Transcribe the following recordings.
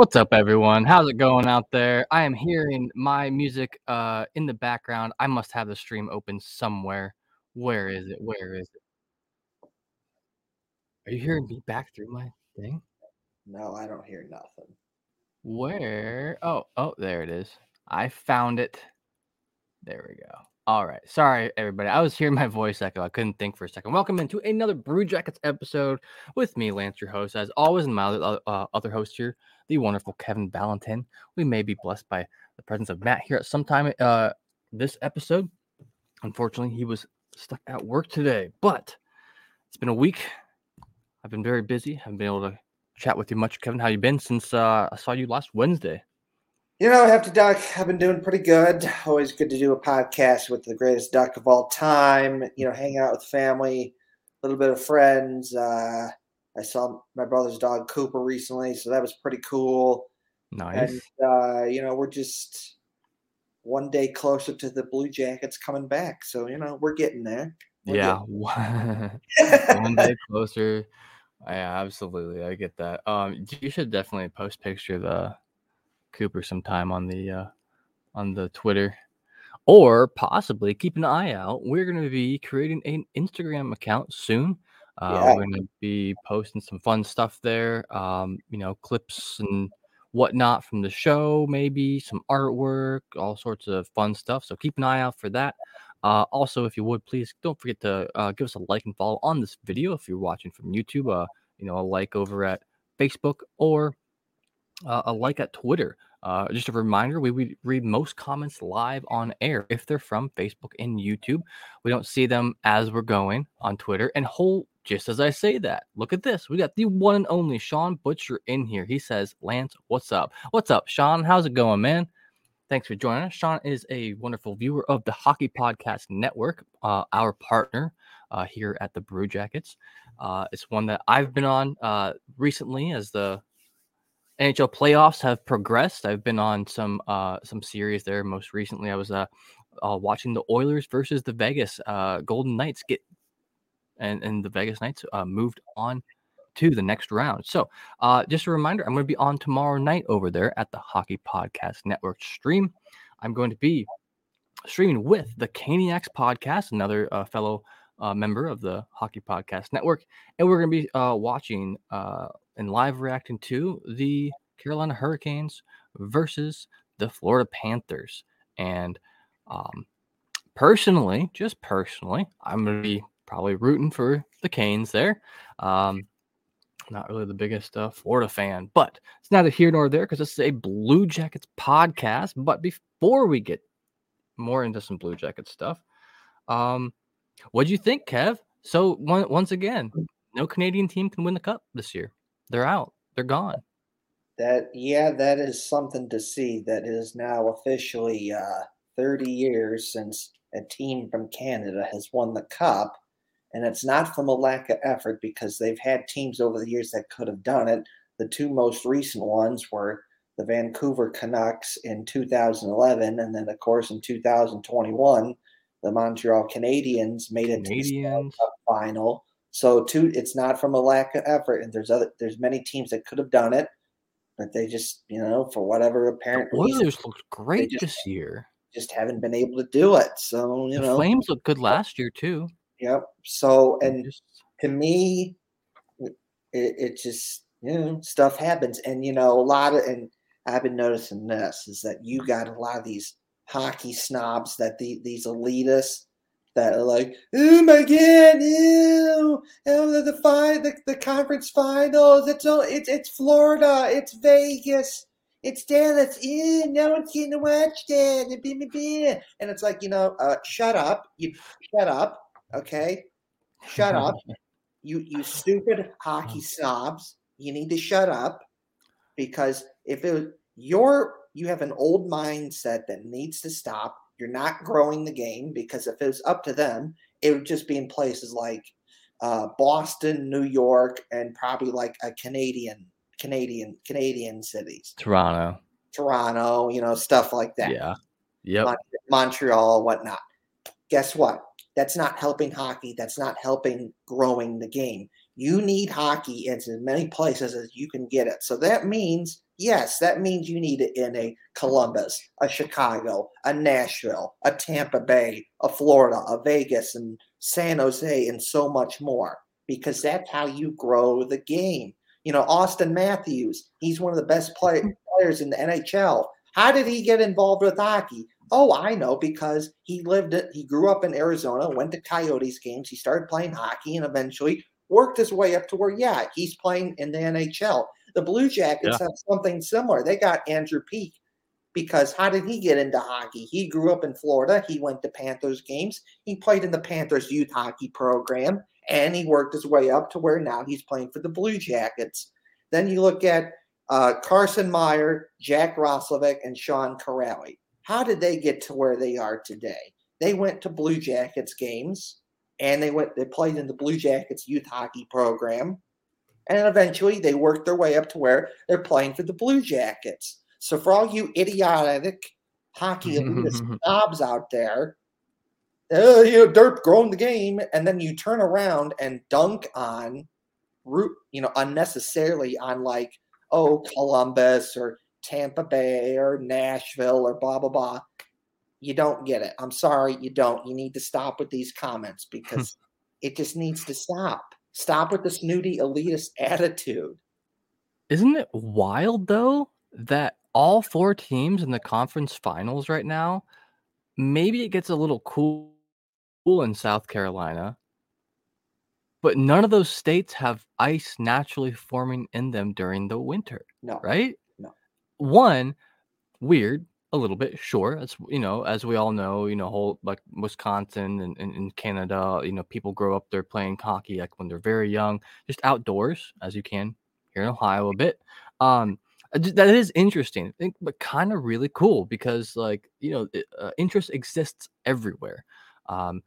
What's up, everyone? How's it going out there? I am hearing my music uh, in the background. I must have the stream open somewhere. Where is it? Where is it? Are you hearing me back through my thing? No, I don't hear nothing. Where? Oh, oh, there it is. I found it. There we go. All right. Sorry, everybody. I was hearing my voice echo. I couldn't think for a second. Welcome into another Brew Jackets episode with me, Lance, your host. As always, and my other, uh, other host here, the wonderful Kevin Valentin. We may be blessed by the presence of Matt here at some time uh, this episode. Unfortunately, he was stuck at work today, but it's been a week. I've been very busy. I haven't been able to chat with you much, Kevin. How you been since uh, I saw you last Wednesday? You know, I have to duck. I've been doing pretty good. Always good to do a podcast with the greatest duck of all time. You know, hang out with family, a little bit of friends. Uh, I saw my brother's dog Cooper recently, so that was pretty cool. Nice. And uh, you know, we're just one day closer to the Blue Jackets coming back. So you know, we're getting there. We're yeah, one day closer. Yeah, absolutely. I get that. Um, you should definitely post picture of the Cooper sometime on the uh, on the Twitter, or possibly keep an eye out. We're going to be creating an Instagram account soon. Uh, Yeah. We're going to be posting some fun stuff there. Um, you know, clips and whatnot from the show, maybe some artwork, all sorts of fun stuff. So keep an eye out for that. Uh, also, if you would please don't forget to uh, give us a like and follow on this video if you're watching from YouTube. Uh, you know, a like over at Facebook or uh, a like at Twitter. Uh, just a reminder, we, we read most comments live on air if they're from Facebook and YouTube. We don't see them as we're going on Twitter. And whole, just as I say that, look at this. We got the one and only Sean Butcher in here. He says, Lance, what's up? What's up, Sean? How's it going, man? Thanks for joining us. Sean is a wonderful viewer of the Hockey Podcast Network, uh, our partner uh, here at the Brew Jackets. Uh, it's one that I've been on uh, recently as the NHL playoffs have progressed. I've been on some uh some series there. Most recently, I was uh, watching the Oilers versus the Vegas Golden Knights get and and the Vegas Knights uh moved on to the next round. So, uh just a reminder, I'm going to be on tomorrow night over there at the Hockey Podcast Network stream. I'm going to be streaming with the Caniacs podcast, another uh, fellow uh, member of the Hockey Podcast Network, and we're going to be uh, watching uh, and live reacting to the Carolina Hurricanes versus the Florida Panthers. And um, personally, just personally, I'm going to be probably rooting for the Canes there. Um, not really the biggest uh, Florida fan, but it's neither here nor there because this is a Blue Jackets podcast. But before we get more into some Blue Jackets stuff, um, what do you think, Kev? So one, once again, no Canadian team can win the cup this year. They're out. They're gone. That yeah, that is something to see. That is now officially uh, 30 years since a team from Canada has won the cup, and it's not from a lack of effort because they've had teams over the years that could have done it. The two most recent ones were the Vancouver Canucks in 2011, and then of course in 2021, the Montreal Canadiens made it to the final. So two, it's not from a lack of effort, and there's other there's many teams that could have done it, but they just you know for whatever apparent The Oilers looked great just- this year. just haven't been able to do it. So you The know, Flames looked good last year too. Yep. So and to me, it, it just you know stuff happens, and you know a lot of and I've been noticing this is that you got a lot of these hockey snobs that the these elitists that are like, oh my god, ew, oh, the the, fi- the the conference finals, it's all it's it's Florida, it's Vegas. It's Dallas. Ew, no one's getting to watch that. And it's like, you know, uh, shut up. You shut up. Okay. Shut up. You you stupid hockey snobs. You need to shut up because if it your you have an old mindset that needs to stop. You're not growing the game because if it was up to them, it would just be in places like uh, Boston, New York, and probably like a Canadian, Canadian, Canadian cities, Toronto. Toronto, you know, stuff like that. Yeah. Yep. Mon- Montreal, whatnot. Guess what? That's not helping hockey. That's not helping growing the game. You need hockey in as many places as you can get it. So that means Yes, that means you need it in a Columbus, a Chicago, a Nashville, a Tampa Bay, a Florida, a Vegas, and San Jose, and so much more, because that's how you grow the game. You know, Auston Matthews, he's one of the best play- mm-hmm. players in the NHL. How did he get involved with hockey? Oh, I know because he lived it. He grew up in Arizona, went to Coyotes games. He started playing hockey and eventually worked his way up to where, yeah, he's playing in the NHL. The Blue Jackets yeah. have something similar. They got Andrew Peeke because how did he get into hockey? He grew up in Florida. He went to Panthers games. He played in the Panthers youth hockey program and he worked his way up to where now he's playing for the Blue Jackets. Then you look at uh, Carson Meyer, Jack Roslovic, and Sean Kuraly. How did they get to where they are today? They went to Blue Jackets games and they went they played in the Blue Jackets youth hockey program. And eventually they worked their way up to where they're playing for the Blue Jackets. So for all you idiotic hockey snobs out there, uh, you know, derp growing the game, and then you turn around and dunk on root, you know, unnecessarily on like, oh, Columbus or Tampa Bay or Nashville or blah blah blah. You don't get it. I'm sorry, you don't. You need to stop with these comments because it just needs to stop. Stop with the snooty elitist attitude. Isn't it wild though that all four teams in the conference finals right now, maybe it gets a little cool in South Carolina, but none of those states have ice naturally forming in them during the winter. No. Right? One, weird, a little bit, sure. That's you know, as we all know, you know, whole like Wisconsin and, and Canada, you know, people grow up there playing hockey like when they're very young, just outdoors, as you can here in Ohio a bit. Um, that is interesting, but kind of really cool because like you know, uh, interest exists everywhere. Um,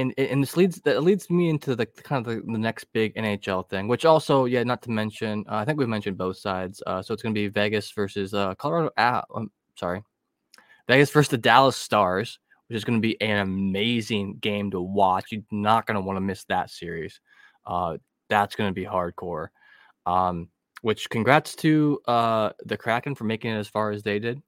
and and this leads that leads me into the kind of the, the next big NHL thing, which also yeah, not to mention, uh, I think we've mentioned both sides. Uh, so it's going to be Vegas versus uh, Colorado. Uh, I'm sorry, Vegas versus the Dallas Stars, which is going to be an amazing game to watch. You're not going to want to miss that series. Uh, that's going to be hardcore. Um, which congrats to uh the Kraken for making it as far as they did,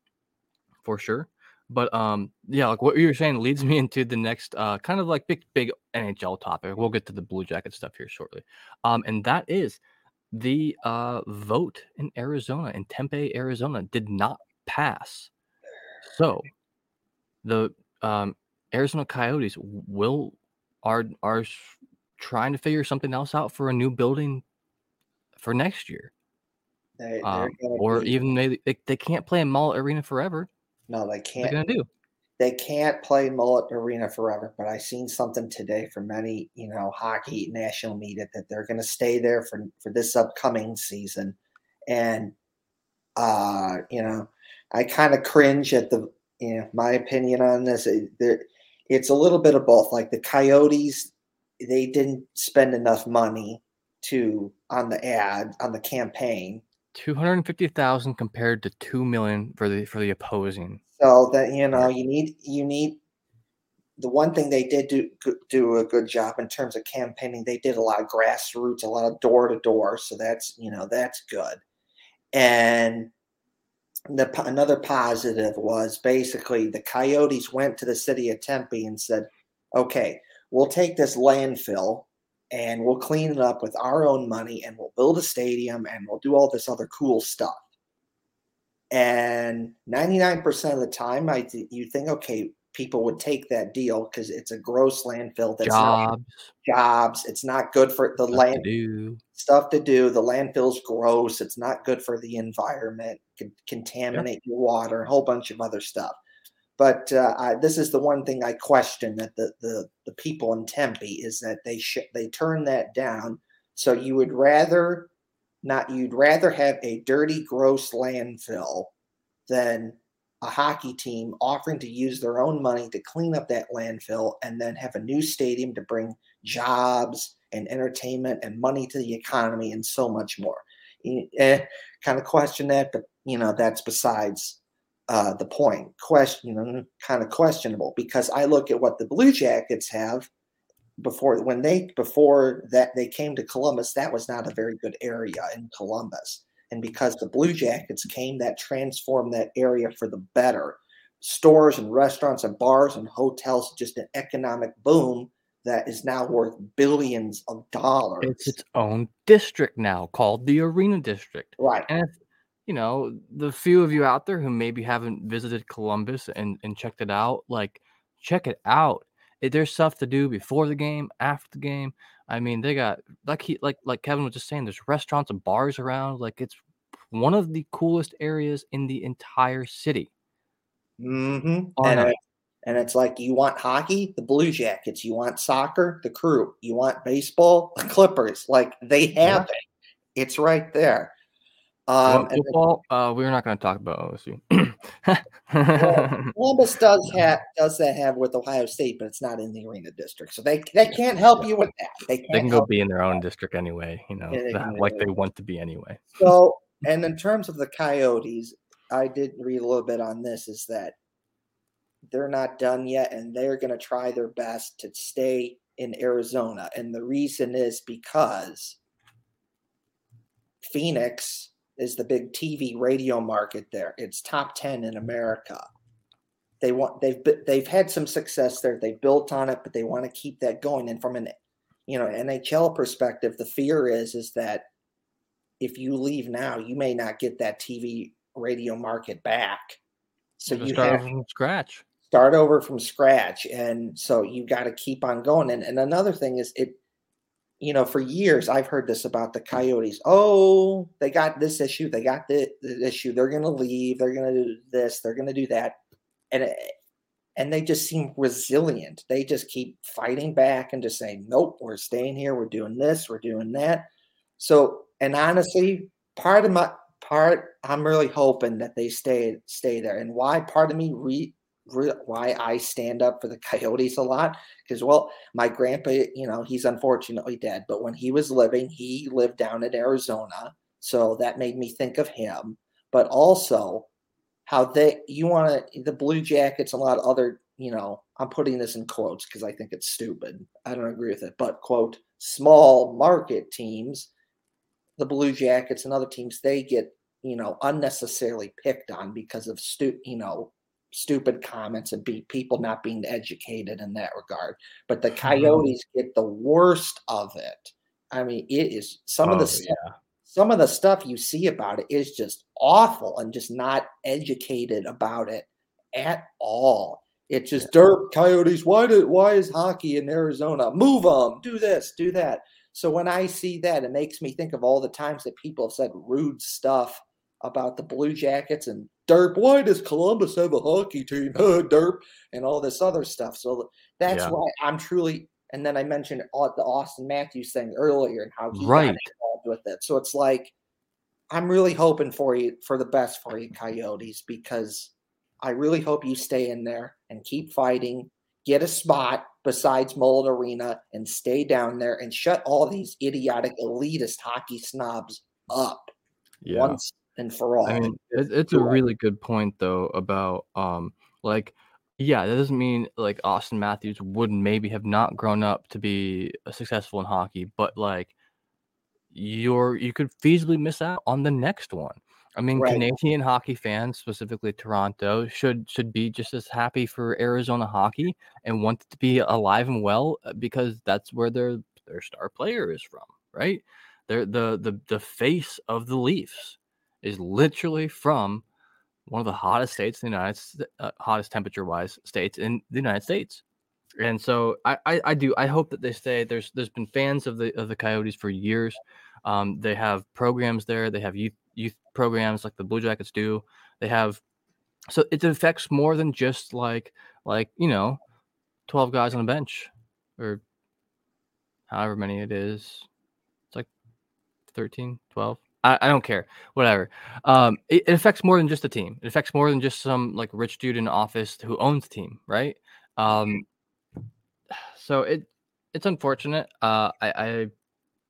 for sure. But um, yeah, like what you were saying leads me into the next uh kind of like big big NHL topic. We'll get to the Blue Jacket stuff here shortly. Um, and that is the uh vote in Arizona in Tempe, Arizona, did not pass. So the um Arizona Coyotes will are are trying to figure something else out for a new building for next year. They, um, or even maybe they, they can't play in Mullet Arena forever. No, they can't. What do? They can't play Mullet Arena forever. But I seen something today from many, you know, hockey national media that they're going to stay there for for this upcoming season, and uh, you know, I kind of cringe at the, you know, my opinion on this. It, it's a little bit of both. Like the Coyotes, they didn't spend enough money to on the ad on the campaign 250,000 compared to 2 million for the for the opposing. So that you know, you need you need the one thing they did do do a good job in terms of campaigning. They did a lot of grassroots, a lot of door to door. So that's you know that's good. And the another positive was basically the Coyotes went to the city of Tempe and said, "Okay, we'll take this landfill and we'll clean it up with our own money and we'll build a stadium and we'll do all this other cool stuff. And 99% of the time, I th- you think, okay, people would take that deal because it's a gross landfill. That's jobs, not, jobs. It's not good for the stuff land. To stuff to do. The landfill's gross. It's not good for the environment. Could contaminate yep. your water. A whole bunch of other stuff. But uh, I, this is the one thing I question that the, the, the people in Tempe is that they sh- they turn that down. So you would rather not you'd rather have a dirty, gross landfill than a hockey team offering to use their own money to clean up that landfill and then have a new stadium to bring jobs and entertainment and money to the economy and so much more. Eh, kind of question that, but you know that's besides uh, the point. Question, kind of questionable because I look at what the Blue Jackets have before when they before that they came to Columbus. That was not a very good area in Columbus, and because the Blue Jackets came, that transformed that area for the better. Stores and restaurants and bars and hotels, just an economic boom that is now worth billions of dollars. It's its own district now called the Arena District. Right. And you know, the few of you out there who maybe haven't visited Columbus and, and checked it out, like check it out. It, there's stuff to do before the game, after the game. I mean, they got like he like like Kevin was just saying, there's restaurants and bars around. Like it's one of the coolest areas in the entire city. Mm-hmm. And, and it's like you want hockey, the Blue Jackets. You want soccer, the Crew. You want baseball, the Clippers. Like they have yeah. it. It's right there. Um, football, then, uh, we're not going to talk about OSU. well, Columbus does have does that have with Ohio State, but it's not in the arena district, so they they can't help you with that. They, they can go be in their own district anyway, you know, yeah, like they want to be anyway. So, and in terms of the Coyotes, I did read a little bit on this. Is that they're not done yet, and they're going to try their best to stay in Arizona, and the reason is because Phoenix is the big TV radio market there. It's top 10 in America. They want they've they've had some success there. They built on it, but they want to keep that going. And from an you know NHL perspective, the fear is is that if you leave now, you may not get that TV radio market back. So you start have, from scratch. Start over from scratch, and so you got to keep on going. And and another thing is it you know, for years I've heard this about the Coyotes. Oh, they got this issue, they got the, the issue. They're going to leave. They're going to do this. They're going to do that, and it, and they just seem resilient. They just keep fighting back and just saying, "Nope, we're staying here. We're doing this. We're doing that." So, and honestly, part of my part, I'm really hoping that they stay stay there. And why? Part of me re, why I stand up for the Coyotes a lot because, well, my grandpa, you know, he's unfortunately dead, but when he was living, he lived down in Arizona. So that made me think of him, but also how they, you want to, the Blue Jackets, a lot of other, you know, I'm putting this in quotes because I think it's stupid. I don't agree with it, but quote, small market teams, the Blue Jackets and other teams, they get, you know, unnecessarily picked on because of stu, you know, stupid comments and be people not being educated in that regard. But the mm-hmm. Coyotes get the worst of it. I mean, it is some oh, of the stuff, yeah. some of the stuff you see about it is just awful and just not educated about it at all. It's just yeah. dirt coyotes. Why did why is hockey in Arizona? Move them, do this, do that. So when I see that, it makes me think of all the times that people have said rude stuff about the Blue Jackets and Derp. Why does Columbus have a hockey team? Derp and all this other stuff. So that's yeah. why I'm truly. And then I mentioned the Auston Matthews thing earlier and how he right. got involved with it. So it's like I'm really hoping for you for the best for you, Coyotes, because I really hope you stay in there and keep fighting. Get a spot besides Mullet Arena and stay down there and shut all these idiotic elitist hockey snobs up yeah. once and for all. I mean, it, it's a really good point though about um like yeah, that doesn't mean like Auston Matthews would maybe have not grown up to be successful in hockey, but like you're you could feasibly miss out on the next one. I mean, right. Canadian hockey fans, specifically Toronto, should should be just as happy for Arizona hockey and want it to be alive and well uh, because that's where their their star player is from, right? They're the the the face of the Leafs is literally from one of the hottest states in the United uh, hottest temperature wise states in the United States. And so I, I, I, do I hope that they stay. There's there's been fans of the of the Coyotes for years. Um, they have programs there. They have youth youth programs like the Blue Jackets do. They have so it affects more than just like like you know, twelve guys on a bench or however many it is. It's like 13, 12. I, I don't care. Whatever. Um, it, it, affects more than just a team. It affects more than just some like rich dude in office who owns the team, right? Um, so it it's unfortunate. Uh, I, I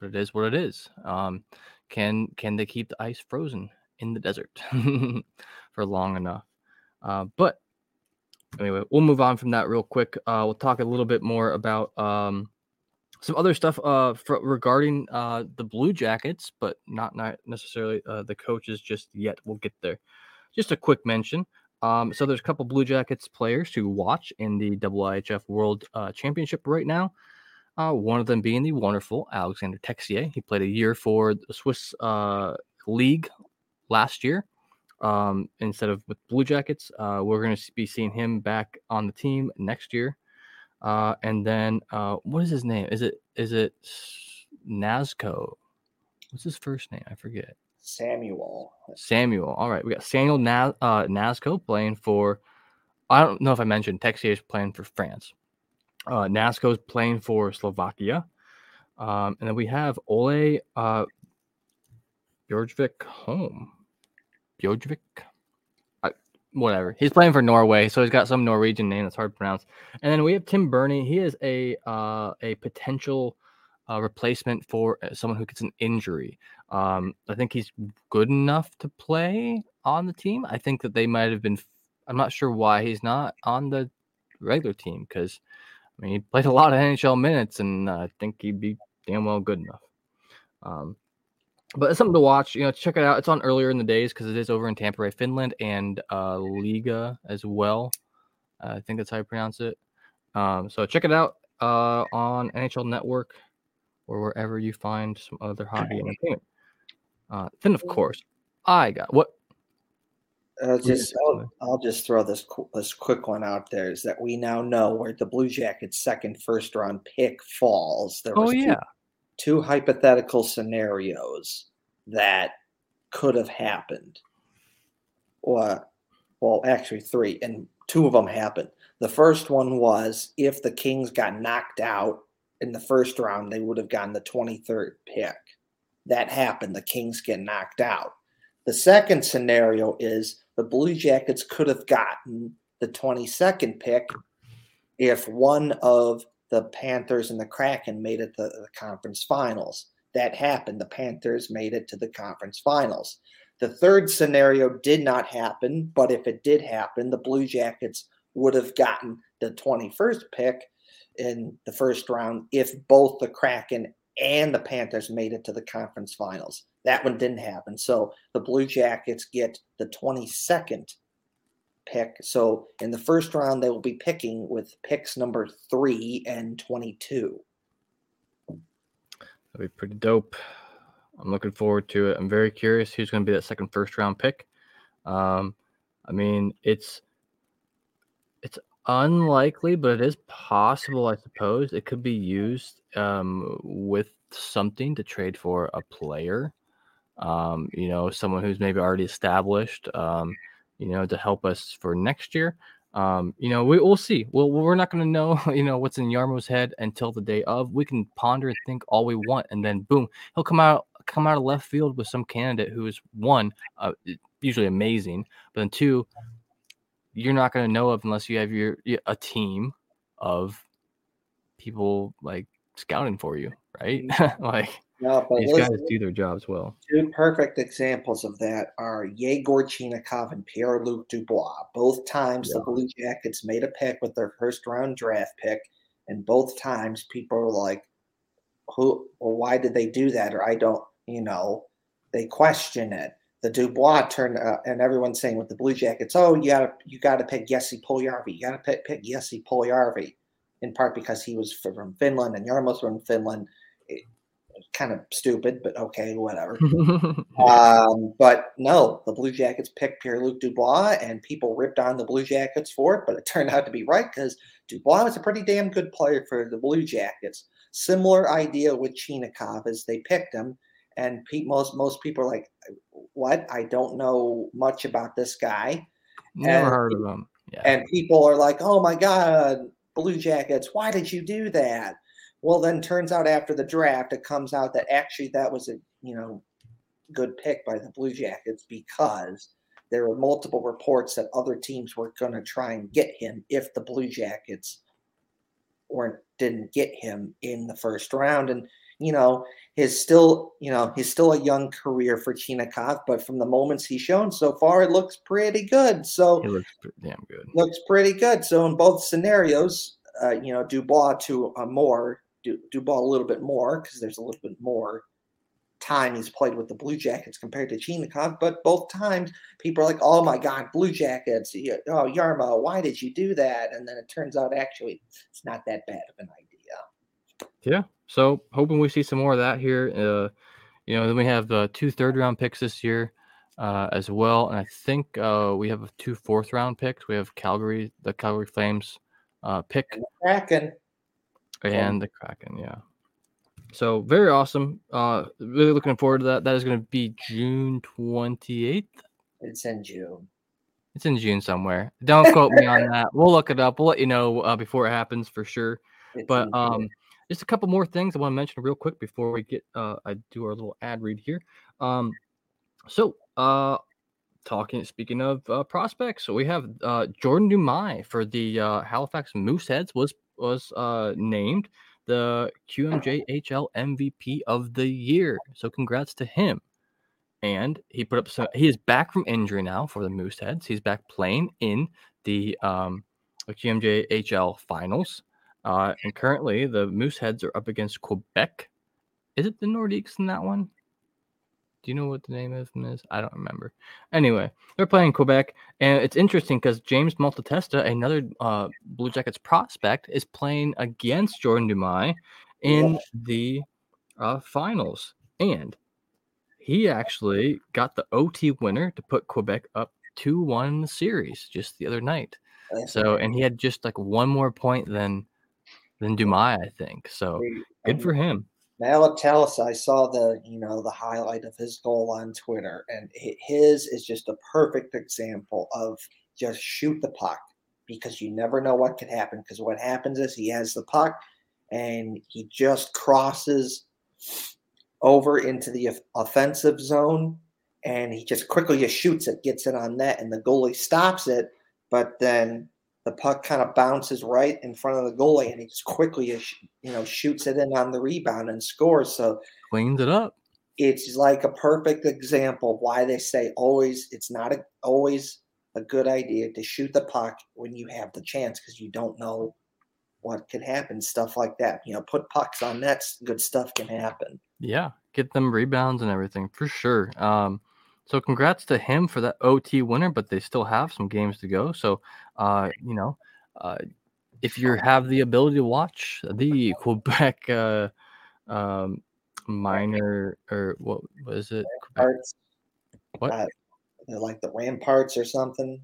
but it is what it is. Um, can can they keep the ice frozen in the desert for long enough? Uh, but anyway, we'll move on from that real quick. Uh, we'll talk a little bit more about um, some other stuff uh, for, regarding uh, the Blue Jackets, but not, not necessarily uh, the coaches just yet. We'll get there. Just a quick mention. Um, so there's a couple Blue Jackets players to watch in the IIHF World uh, Championship right now. Uh, one of them being the wonderful Alexander Texier. He played a year for the Swiss uh, League last year um, instead of with Blue Jackets. We're going to be seeing him back on the team next year. Uh, and then uh, what is his name? Is it is it Knazko? What's his first name? I forget. Samuel. Samuel. All right, we got Samuel Naz- uh, Knazko playing for. I don't know if I mentioned Texier is playing for France. Uh, Knazko is playing for Slovakia, um, and then we have Ole uh, Bjørgvik-Holm. Bjorgvik whatever. He's playing for Norway, so he's got some Norwegian name that's hard to pronounce. And then we have Tim Berni. He is a uh, a potential uh, replacement for uh, someone who gets an injury. Um, I think he's good enough to play on the team. I think that they might have been. I'm not sure why he's not on the regular team because I mean he played a lot of NHL minutes, and uh, I think he'd be damn well good enough. Um, but it's something to watch. You know, check it out. It's on earlier in the days because it is over in Tampere, Finland, and uh, Riga as well. Uh, I think that's how you pronounce it. Um, so check it out uh, on NHL Network or wherever you find some other hobby entertainment. Uh, then, of course, I got what. Uh, just I'll, I'll, just throw this this quick one out there is that we now know where the Blue Jackets' second first round pick falls. There was oh yeah, two hypothetical scenarios that could have happened. Well, well, actually, three, and two of them happened. The first one was if the Kings got knocked out in the first round, they would have gotten the 23rd pick. That happened. The Kings get knocked out. The second scenario is the Blue Jackets could have gotten the 22nd pick if one of the Panthers and the Kraken made it to the conference finals. That happened. The Panthers made it to the conference finals. The third scenario did not happen, but if it did happen, the Blue Jackets would have gotten the 21st pick in the first round if both the Kraken and the Panthers made it to the conference finals. That one didn't happen. So the Blue Jackets get the 22nd pick. So in the first round, they will be picking with picks number three and 22. That'd be pretty dope. I'm looking forward to it. I'm very curious who's going to be that second first round pick. Um, I mean, it's it's unlikely, but it is possible, I suppose. It could be used um, with something to trade for a player. Um, you know, someone who's maybe already established. Um, you know, to help us for next year. Um, you know, we, we'll see. Well, we're not going to know, you know, what's in Jarmo's head until the day of. We can ponder and think all we want, and then boom, he'll come out come out of left field with some candidate who is one, uh, usually amazing, but then two, you're not going to know of unless you have your a team of people like scouting for you, right? like no, but These guys do their jobs well. Two perfect examples of that are Yegor Chinakhov and Pierre Luc Dubois. Both times yeah. the Blue Jackets made a pick with their first round draft pick, and both times people are like, "Who? Well, why did they do that?" Or I don't, you know, they question it. The Dubois turn, uh, and everyone's saying with the Blue Jackets, "Oh, you gotta, you gotta pick Jesse Puljujarvi. You gotta pick, pick Jesse Puljujarvi." In part because he was from Finland and Jarmo's from Finland kind of stupid, but okay, whatever. um, but no, the Blue Jackets picked Pierre Luc Dubois, and people ripped on the Blue Jackets for it, but it turned out to be right because Dubois was a pretty damn good player for the Blue Jackets. Similar idea with Chinakhov as they picked him, and Pete, most most people are like, "What? I don't know much about this guy." Never and, heard of him. Yeah. And people are like, "Oh my God, Blue Jackets! Why did you do that?" Well, then turns out after the draft, it comes out that actually that was a you know good pick by the Blue Jackets because there were multiple reports that other teams were going to try and get him if the Blue Jackets weren't didn't get him in the first round. And you know, his still you know he's still a young career for Chinakhov, but from the moments he's shown so far, it looks pretty good. So it looks pretty damn good. Looks pretty good. So in both scenarios, uh, you know, Dubois to a more do, do ball a little bit more because there's a little bit more time he's played with the Blue Jackets compared to Chinakhov. But both times, people are like, "Oh my God, Blue Jackets! Oh Jarmo, why did you do that?" And then it turns out actually it's not that bad of an idea. Yeah. So hoping we see some more of that here. Uh, you know, then we have uh, two third round picks this year uh, as well, and I think uh, we have two fourth round picks. We have Calgary, the Calgary Flames uh, pick, and the Kraken, and the Kraken. Yeah. So very awesome. Uh, really looking forward to that. That is going to be June twenty eighth. It's in June. It's in June somewhere. Don't quote me on that. We'll look it up. We'll let you know uh, before it happens for sure. It's but um, just a couple more things I want to mention real quick before we get uh, I do our little ad read here. Um, so uh, talking speaking of uh, prospects, so we have uh, Jordan Dumais for the uh, Halifax Mooseheads was was uh, named the QMJHL MVP of the year. So congrats to him. And he put up some. He is back from injury now for the Mooseheads. He's back playing in the um, QMJHL finals. Uh, and currently, the Mooseheads are up against Quebec. Is it the Nordiques in that one? Do you know what the name of them is? I don't remember. Anyway, they're playing Quebec, and it's interesting because James Malatesta, another uh, Blue Jackets prospect, is playing against Jordan Dumais in yeah. the uh, finals, and he actually got the OT winner to put Quebec up two one in the series just the other night. So, and he had just like one more point than than Dumais, I think. So, good for him. Malatesta, I saw the you know the highlight of his goal on Twitter, and his is just a perfect example of just shoot the puck because you never know what could happen. Because what happens is he has the puck and he just crosses over into the offensive zone, and he just quickly just shoots it, gets it on net, and the goalie stops it. But then the puck kind of bounces right in front of the goalie, and he just quickly, you know, shoots it in on the rebound and scores. So cleans it up. It's like a perfect example why they say always. It's not a, always a good idea to shoot the puck when you have the chance because you don't know what could happen. Stuff like that. You know, put pucks on nets. Good stuff can happen. Yeah, get them rebounds and everything for sure. Um, so congrats to him for that OT winner, but they still have some games to go. So, uh, you know, uh, if you have the ability to watch the Quebec uh, um, minor or what was it? Ramparts. What? Uh, like the Ramparts or something.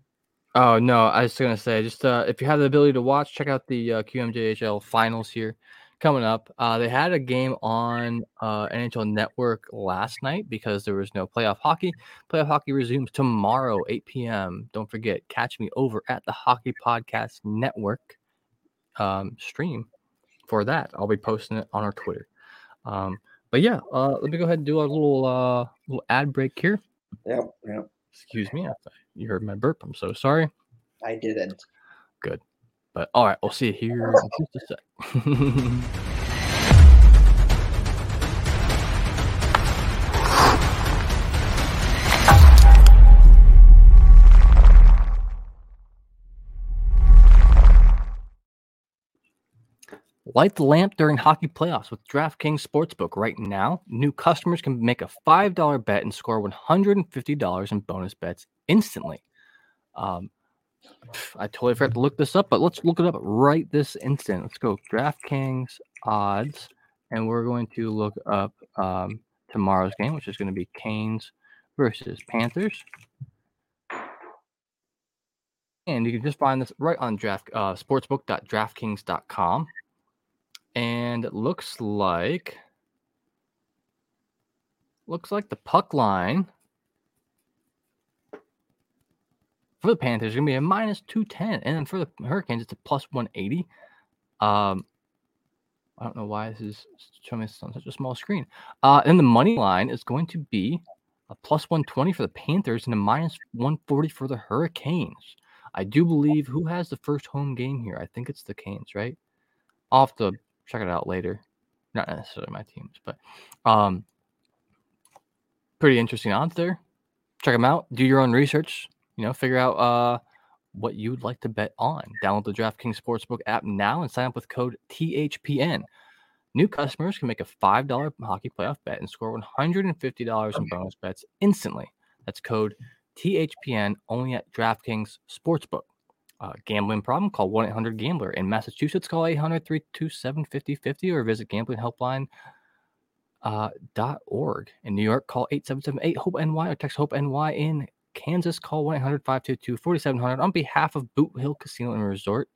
Oh no, I was gonna say just uh, if you have the ability to watch, check out the uh, QMJHL finals here coming up. Uh, they had a game on uh, NHL Network last night because there was no playoff hockey. Playoff hockey resumes tomorrow, 8 p.m. Don't forget, catch me over at the Hockey Podcast Network um, stream for that. I'll be posting it on our Twitter. Um, but yeah, uh, let me go ahead and do a little uh, little ad break here. Yep, yep. Excuse me, you heard my burp. I'm so sorry. I didn't. Good. But all right, we'll see you here in just a sec. Light the lamp during hockey playoffs with DraftKings Sportsbook. Right now, new customers can make a $5 bet and score $150 in bonus bets instantly. Um, I totally forgot to look this up, but let's look it up right this instant. Let's go DraftKings odds, and we're going to look up um, tomorrow's game, which is going to be Canes versus Panthers. And you can just find this right on draft uh, sportsbook.draftkings.com. And it looks like looks like the puck line for the Panthers is going to be a minus 210. And then for the Hurricanes, it's a plus 180. Um, I don't know why this is showing me on such a small screen. Uh, and the money line is going to be a plus 120 for the Panthers and a minus 140 for the Hurricanes. I do believe who has the first home game here? I think it's the Canes, right? I'll have to check it out later. Not necessarily my teams, but um, pretty interesting odds there. Check them out. Do your own research you know, figure out uh, what you would like to bet on. Download the DraftKings Sportsbook app now and sign up with code THPN. New customers can make a $5 hockey playoff bet and score $150 in bonus bets instantly. That's code THPN only at DraftKings Sportsbook. Uh, gambling problem? Call 1 800 Gambler. In Massachusetts, call 800 327 5050 or visit gamblinghelpline.org. Uh, .org. in New York, call 877 8 HOPE NY or text HOPE NY. In Kansas, call 1 800 522 4700 on behalf of Boot Hill Casino and Resort.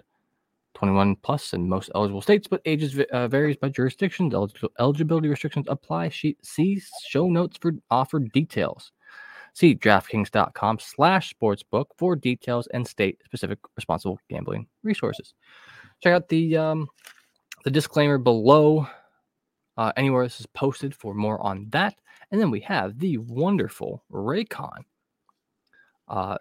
21 plus in most eligible states, but ages uh, varies by jurisdictions. eligibility restrictions apply. see show notes for offer details. See DraftKings.com slash sportsbook for details and state-specific responsible gambling resources. Check out the um, the disclaimer below uh, anywhere this is posted for more on that. And then we have the wonderful Raycon. Uh,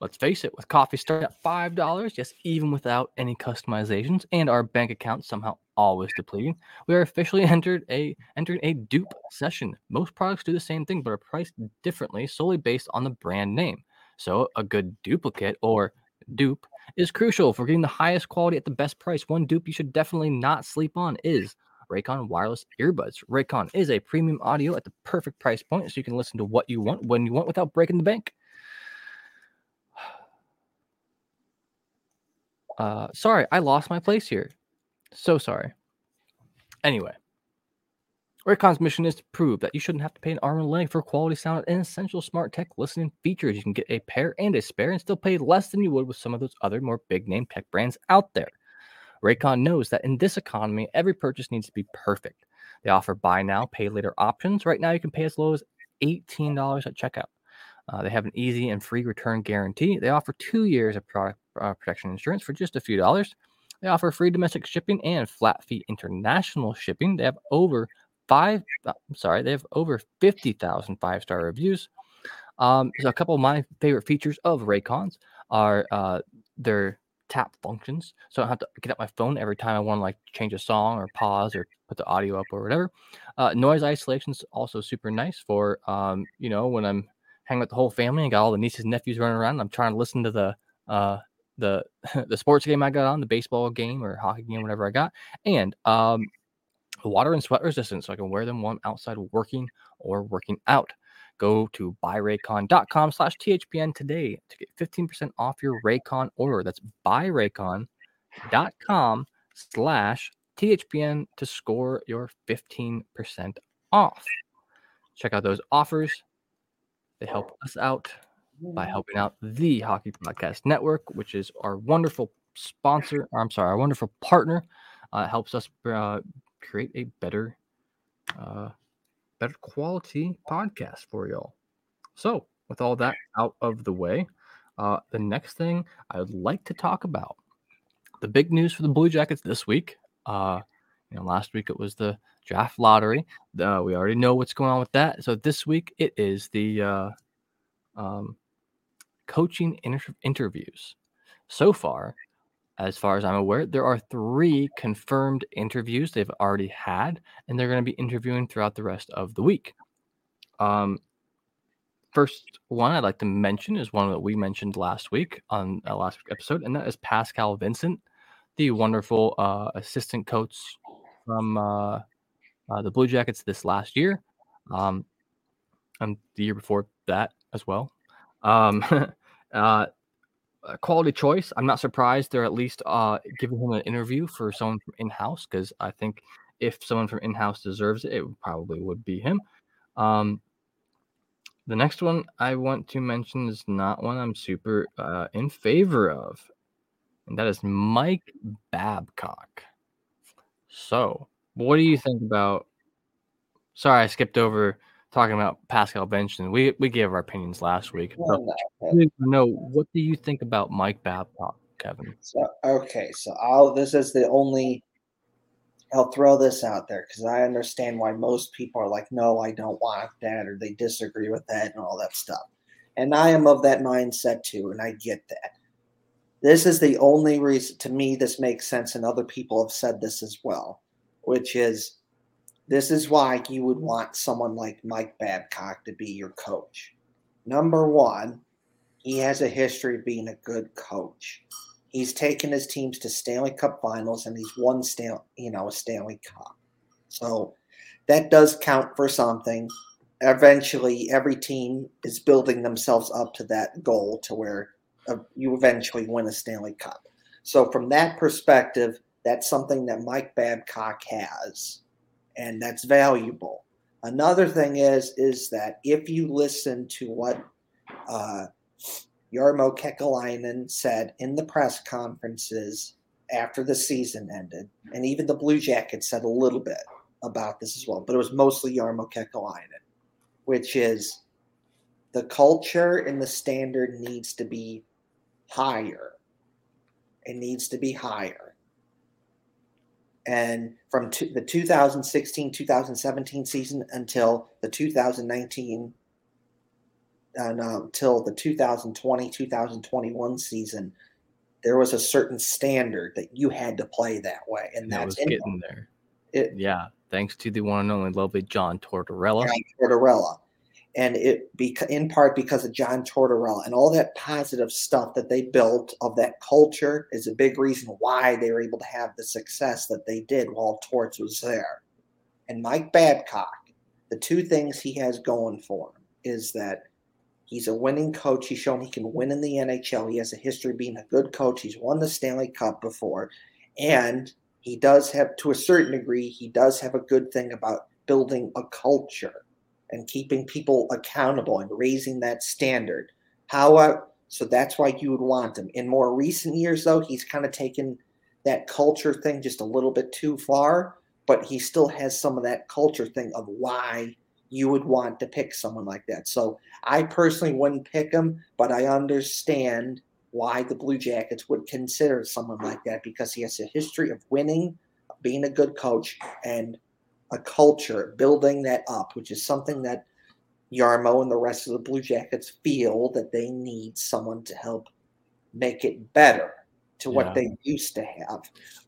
let's face it, with coffee starting at $5, yes, even without any customizations, and our bank account somehow always depleting, we are officially entered a entered a dupe session. Most products do the same thing, but are priced differently solely based on the brand name. So a good duplicate or dupe is crucial for getting the highest quality at the best price. One dupe you should definitely not sleep on is Raycon wireless earbuds. Raycon is a premium audio at the perfect price point so you can listen to what you want when you want without breaking the bank. Uh, sorry, I lost my place here. So sorry. Anyway, Raycon's mission is to prove that you shouldn't have to pay an arm and leg for quality sound and essential smart tech listening features. You can get a pair and a spare and still pay less than you would with some of those other more big name tech brands out there. Raycon knows that in this economy, every purchase needs to be perfect. They offer buy now, pay later options. Right now, you can pay as low as $18 at checkout. Uh, they have an easy and free return guarantee. They offer two years of product uh, protection insurance for just a few dollars. They offer free domestic shipping and flat fee international shipping. They have over five, uh, I'm sorry, they have over 50,000 five star reviews. Um, so a couple of my favorite features of Raycons are uh, their tap functions. So I don't have to get out my phone every time I want to like change a song or pause or put the audio up or whatever. Uh, noise isolation is also super nice for, um, you know, when I'm hanging with the whole family and got all the nieces and nephews running around. I'm trying to listen to the uh, the the sports game I got on, the baseball game or hockey game, whatever I got, and um, water and sweat resistant, so I can wear them while I'm outside working or working out. Go to buyraycon.com slash THPN today to get 15% off your Raycon order. That's buyraycon.com slash THPN to score your 15% off. Check out those offers. They help us out by helping out the Hockey Podcast Network, which is our wonderful sponsor. I'm sorry, our wonderful partner. Uh, helps us uh, create a better, uh, better quality podcast for y'all. So, with all that out of the way, uh, the next thing I would like to talk about the big news for the Blue Jackets this week. Uh, you know, last week it was the draft lottery. Uh, we already know what's going on with that. So this week it is the uh, um, coaching inter- interviews. So far, as far as I'm aware, there are three confirmed interviews they've already had, and they're going to be interviewing throughout the rest of the week. Um, first one I'd like to mention is one that we mentioned last week on a last episode, and that is Pascal Vincent, the wonderful uh, assistant coach from uh, uh, the Blue Jackets this last year, um, and the year before that as well. Um, uh, quality choice. I'm not surprised they're at least uh, giving him an interview for someone from in house because I think if someone from in house deserves it, it probably would be him. Um, the next one I want to mention is not one I'm super uh, in favor of, and that is Mike Babcock. So, what do you think about? Sorry, I skipped over talking about Pascal Benjamin. We we gave our opinions last week. So, no, what do you think about Mike Babcock, Kevin? So okay, so I'll this is the only I'll throw this out there because I understand why most people are like, no, I don't want that, or they disagree with that and all that stuff. And I am of that mindset too, and I get that. This is the only reason to me this makes sense, and other people have said this as well, which is this is why you would want someone like Mike Babcock to be your coach. Number one, he has a history of being a good coach. He's taken his teams to Stanley Cup Finals, and he's won Stanley, you know, a Stanley Cup. So that does count for something. Eventually, every team is building themselves up to that goal to where you eventually win a Stanley Cup. So, from that perspective, that's something that Mike Babcock has, and that's valuable. Another thing is is that if you listen to what uh, Kekalainen said in the press conferences after the season ended, and even the Blue Jackets said a little bit about this as well, but it was mostly Jarmo Kekalainen, which is the culture and the standard needs to be higher. It needs to be higher. And from the 2016 2017 season until the 2019 and um, until the 2020 2021 season, there was a certain standard that you had to play that way, and That that's was getting there. it. Yeah, thanks to the one and only lovely John Tortorella. John Tortorella, and it beca- in part because of John Tortorella and all that positive stuff that they built of that culture is a big reason why they were able to have the success that they did while Torts was there. And Mike Babcock, the two things he has going for him is that he's a winning coach. He's shown he can win in the NHL. He has a history of being a good coach. He's won the Stanley Cup before, and he does have, to a certain degree, he does have a good thing about building a culture and keeping people accountable and raising that standard. How so that's why you would want him. In more recent years, though, he's kind of taken that culture thing just a little bit too far, but he still has some of that culture thing of why you would want to pick someone like that. So I personally wouldn't pick him, but I understand why the Blue Jackets would consider someone like that because he has a history of winning, being a good coach, and a culture, building that up, which is something that Jarmo and the rest of the Blue Jackets feel that they need someone to help make it better to what they used to have.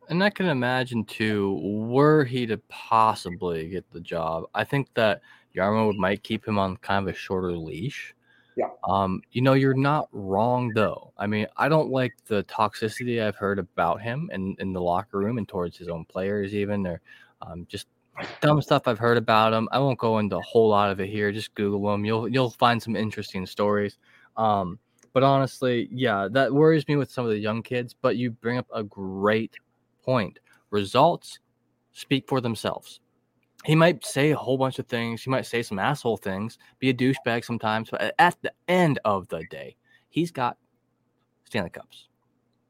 And I can imagine too, were he to possibly get the job, I think that Jarmo would might keep him on kind of a shorter leash. Yeah. Um, you know, you're not wrong though. I mean, I don't like the toxicity I've heard about him in, in the locker room and towards his own players, even or um, just dumb stuff I've heard about him. I won't go into a whole lot of it here. Just Google him. You'll you'll find some interesting stories. Um, but honestly, yeah, that worries me with some of the young kids. But you bring up a great point. Results speak for themselves. He might say a whole bunch of things. He might say some asshole things, be a douchebag sometimes. But at the end of the day, he's got Stanley Cups.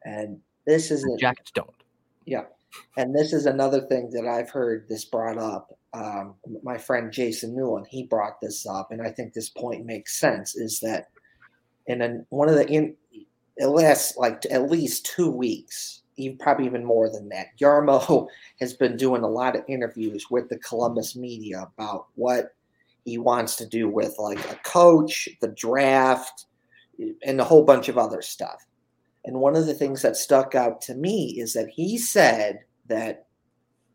And this is The Jackets don't. Yeah. And this is another thing that I've heard this brought up. Um, my friend Jason Newland, he brought this up, and I think this point makes sense. Is that in an, one of the in it lasts like at least two weeks, even probably even more than that. Jarmo has been doing a lot of interviews with the Columbus media about what he wants to do with like a coach, the draft, and a whole bunch of other stuff. And one of the things that stuck out to me is that he said that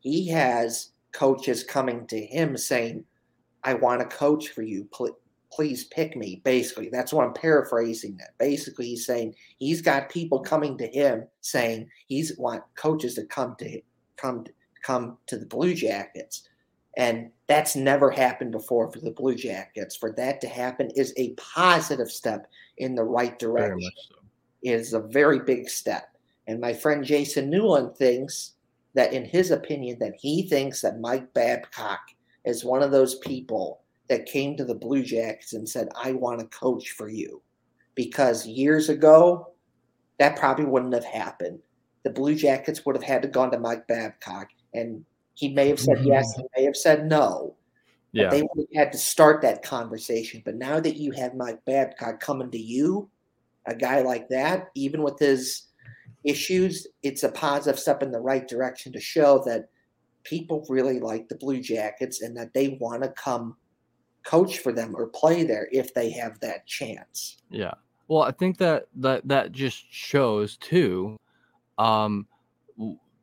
he has coaches coming to him saying, I want to coach for you. Pl- please pick me. Basically, that's what I'm paraphrasing that. Basically, he's saying he's got people coming to him saying he's want coaches to come to come come to the Blue Jackets. And that's never happened before for the Blue Jackets. For that to happen is a positive step in the right direction so. Is a very big step. And my friend Jason Newland thinks that, in his opinion, that he thinks that Mike Babcock is one of those people that came to the Blue Jackets and said, I want to coach for you. Because years ago, that probably wouldn't have happened. The Blue Jackets would have had to gone to Mike Babcock, and he may have said yes, he may have said no. Yeah. they would have had to start that conversation. But now that you have Mike Babcock coming to you, a guy like that, even with his issues, it's a positive step in the right direction to show that people really like the Blue Jackets and that they want to come coach for them or play there if they have that chance. Yeah. Well, I think that that that just shows too. Um,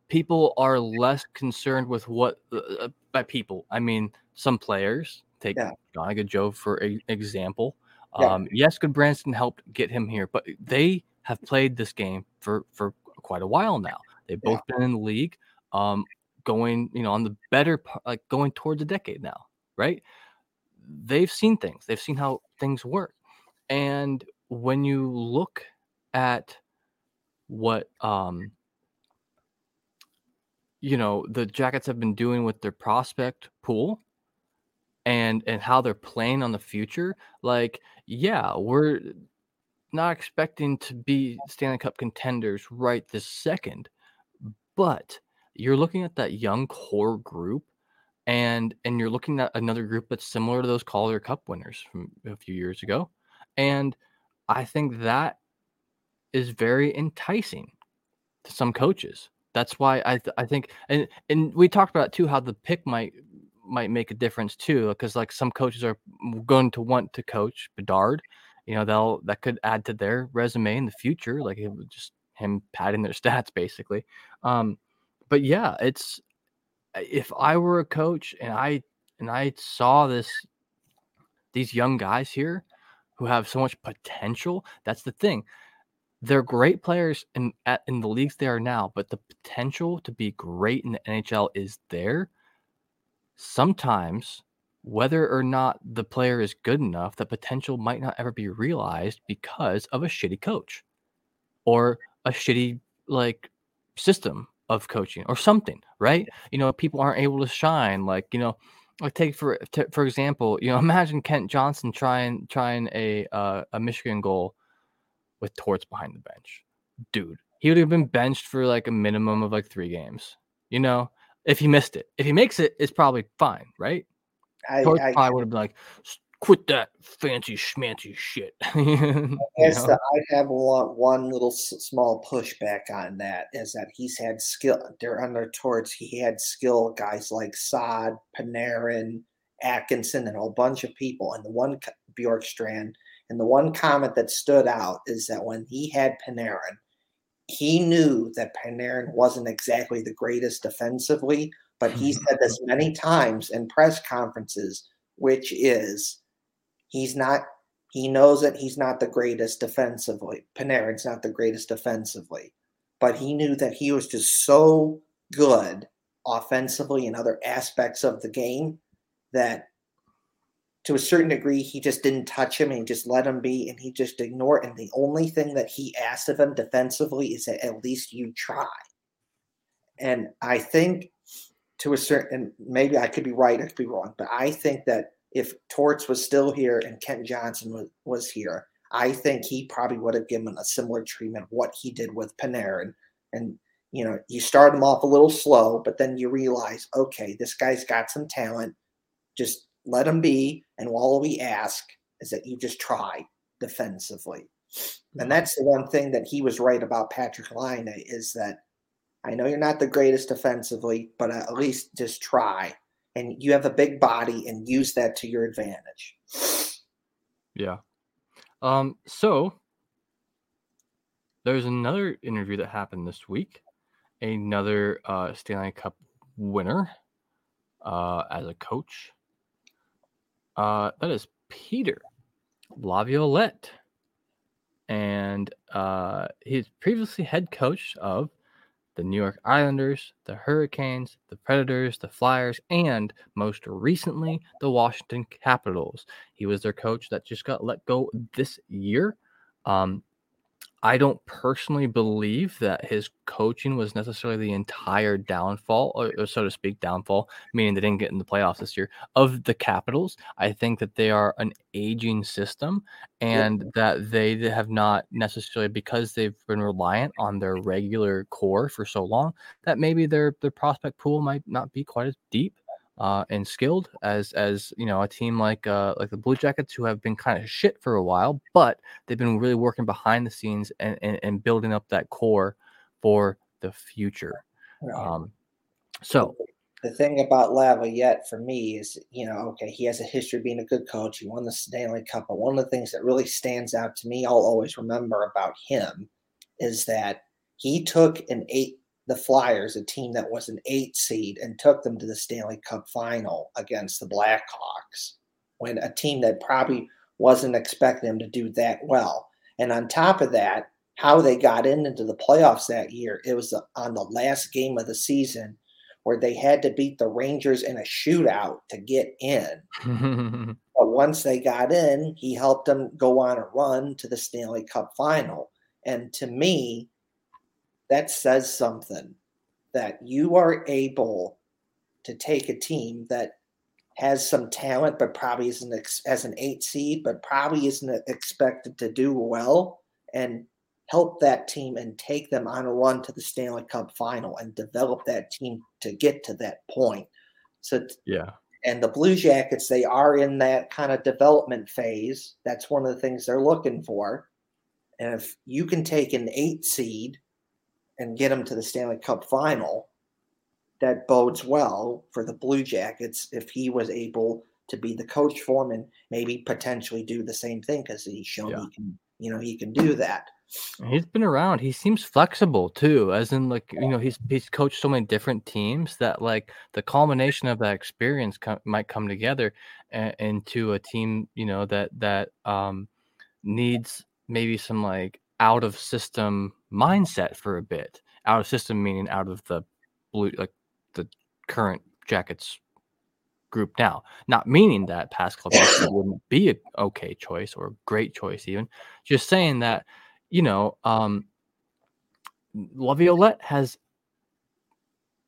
people are less concerned with what uh, uh, by people. I mean, some players take Yeah. Joe for a, example. Yeah. Um, yes, good Branson helped get him here, but they have played this game for for quite a while now. They've both yeah. been in the league, um, going you know on the better like going towards a decade now, right? They've seen things. They've seen how things work, and when you look at what um you know the Jackets have been doing with their prospect pool and and how they're playing on the future, like yeah, we're not expecting to be Stanley Cup contenders right this second, but you're looking at that young core group and and you're looking at another group that's similar to those Calder Cup winners from a few years ago. And I think that is very enticing to some coaches. That's why I th- I think and and we talked about too how the pick might might make a difference too because like some coaches are going to want to coach Bedard, you know they'll that could add to their resume in the future like it would just him padding their stats basically. Um, but yeah, it's if I were a coach and I and I saw this these young guys here who have so much potential, that's the thing they're great players in at, in the leagues they are now, but the potential to be great in the NHL is there. Sometimes, whether or not the player is good enough, the potential might not ever be realized because of a shitty coach or a shitty like system of coaching or something, right? You know, people aren't able to shine. Like, you know, like take for t- for example, you know, imagine Kent Johnson trying trying a uh, a Michigan goal with Torts behind the bench. Dude, he would have been benched for like a minimum of like three games. You know, if he missed it. If he makes it, it's probably fine, right? I, I, probably would have been like, quit that fancy schmancy shit. Yes, I have one, one little small pushback on that is that he's had skill. They're under Torts. He had skill guys like Saad, Panarin, Atkinson, and a whole bunch of people. And the one Bjorkstrand and the one comment that stood out is that when he had Panarin, he knew that Panarin wasn't exactly the greatest defensively, but he mm-hmm. said this many times in press conferences, which is he's not he knows that he's not the greatest defensively. Panarin's not the greatest defensively, but he knew that he was just so good offensively in other aspects of the game that to a certain degree, he just didn't touch him and he just let him be and he just ignored. And the only thing that he asked of him defensively is that at least you try. And I think to a certain, maybe I could be right, I could be wrong, but I think that if Torts was still here and Kent Johnson was, was here, I think he probably would have given a similar treatment of what he did with Panarin. And, you know, you start him off a little slow, but then you realize, okay, this guy's got some talent. Just let them be. And all we ask is that you just try defensively. And that's the one thing that he was right about Patrick Laine is that I know you're not the greatest defensively, but at least just try. And you have a big body and use that to your advantage. Yeah. Um, so there's another interview that happened this week. Another uh, Stanley Cup winner uh, as a coach uh, that is Peter Laviolette. And uh, he's previously head coach of the New York Islanders, the Hurricanes, the Predators, the Flyers, and most recently, the Washington Capitals. He was their coach that just got let go this year. Um, I don't personally believe that his coaching was necessarily the entire downfall, or, or, so to speak, downfall, meaning they didn't get in the playoffs this year of the Capitals. I think that they are an aging system and yeah. that they have not necessarily, because they've been reliant on their regular core for so long, that maybe their, their prospect pool might not be quite as deep uh, and skilled as as you know a team like uh, like the Blue Jackets who have been kind of shit for a while, but they've been really working behind the scenes and, and, and building up that core for the future. Right. Um, so the thing about Laviolette for me is, you know, okay, he has a history of being a good coach. He won the Stanley Cup, but one of the things that really stands out to me, I'll always remember about him, is that he took an eight the Flyers, a team that was an eight seed, and took them to the Stanley Cup final against the Blackhawks, when a team that probably wasn't expecting them to do that well. And on top of that, how they got in into the playoffs that year. It was on the last game of the season where they had to beat the Rangers in a shootout to get in. but once they got in, he helped them go on a run to the Stanley Cup final. And to me, that says something that you are able to take a team that has some talent, but probably isn't ex- as an eight seed, but probably isn't expected to do well, and help that team and take them on a run to the Stanley Cup final and develop that team to get to that point. So, yeah. And the Blue Jackets, they are in that kind of development phase. That's one of the things they're looking for. And if you can take an eight seed and get them to the Stanley Cup final, that bodes well for the Blue Jackets if he was able to be the coach for them and maybe potentially do the same thing because he's shown yeah. he can, you know, he can do that. He's been around. He seems flexible too, as in like you know he's he's coached so many different teams that like the culmination of that experience com- might come together a- into a team you know that that um needs maybe some like out of system mindset for a bit. Out of system meaning out of the blue like the current Jackets group now. Not meaning that past club wouldn't be a okay choice or a great choice even. Just saying that you know, um, Laviolette has,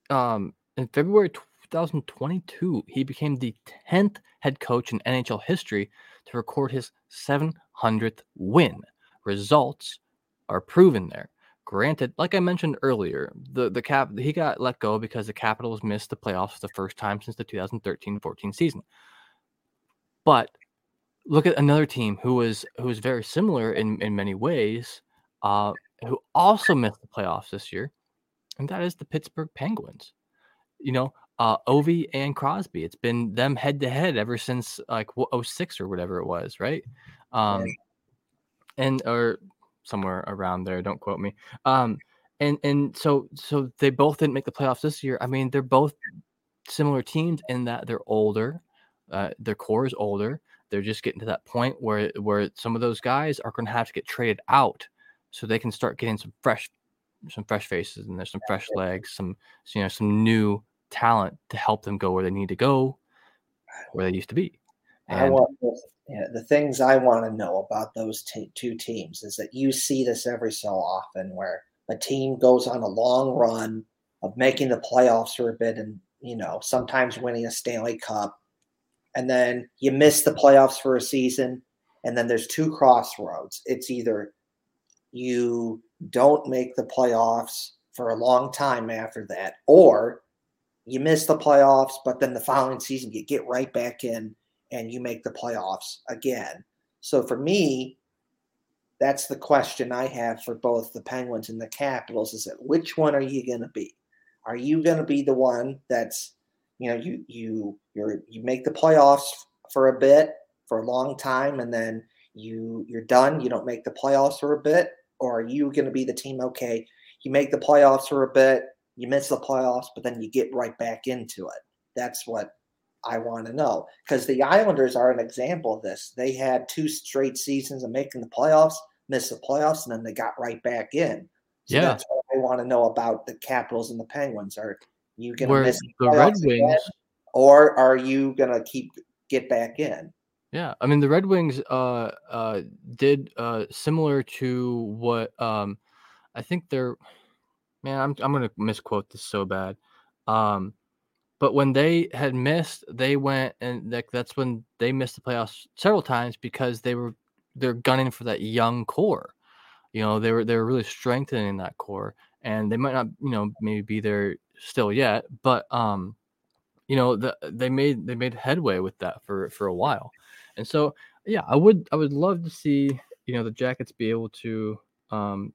um, in February 2022, he became the 10th head coach in NHL history to record his 700th win. Results are proven there. Granted, like I mentioned earlier, the the cap he got let go because the Capitals missed the playoffs for the first time since the 2013-14 season. But look at another team who was who was very similar in in many ways, uh, who also missed the playoffs this year, and that is the Pittsburgh Penguins. You know, uh, Ovi and Crosby. It's been them head to head ever since like 06 or whatever it was, right? Um, and or somewhere around there. Don't quote me. Um, and and so so they both didn't make the playoffs this year. I mean, they're both similar teams in that they're older. Uh, their core is older. They're just getting to that point where where some of those guys are going to have to get traded out so they can start getting some fresh some fresh faces and there's some fresh legs, some you know some new talent to help them go where they need to go, where they used to be. And, I want you know, the things I want to know about those t- two teams is that you see this every so often where a team goes on a long run of making the playoffs for a bit and you know sometimes winning a Stanley Cup and then you miss the playoffs for a season, and then there's two crossroads. It's either you don't make the playoffs for a long time after that, or you miss the playoffs, but then the following season you get right back in and you make the playoffs again. So for me, that's the question I have for both the Penguins and the Capitals is that which one are you going to be? Are you going to be the one that's you know you you you you make the playoffs for a bit for a long time and then you you're done you don't make the playoffs for a bit or are you going to be the team okay you make the playoffs for a bit you miss the playoffs but then you get right back into it that's what i want to know because the islanders are an example of this they had two straight seasons of making the playoffs missed the playoffs and then they got right back in so yeah that's what i want to know about the capitals and the penguins are you going to miss the Red Wings, or are you going to keep get back in? Yeah, I mean the Red Wings uh, uh, did uh, similar to what um, I think they're. Man, I'm I'm gonna misquote this so bad. Um, but when they had missed, they went and like that's when they missed the playoffs several times because they were they're gunning for that young core. You know, they were they were really strengthening that core, and they might not you know maybe be there still yet, but um, you know, the, they made they made headway with that for for a while, and so yeah, I would I would love to see you know the Jackets be able to um,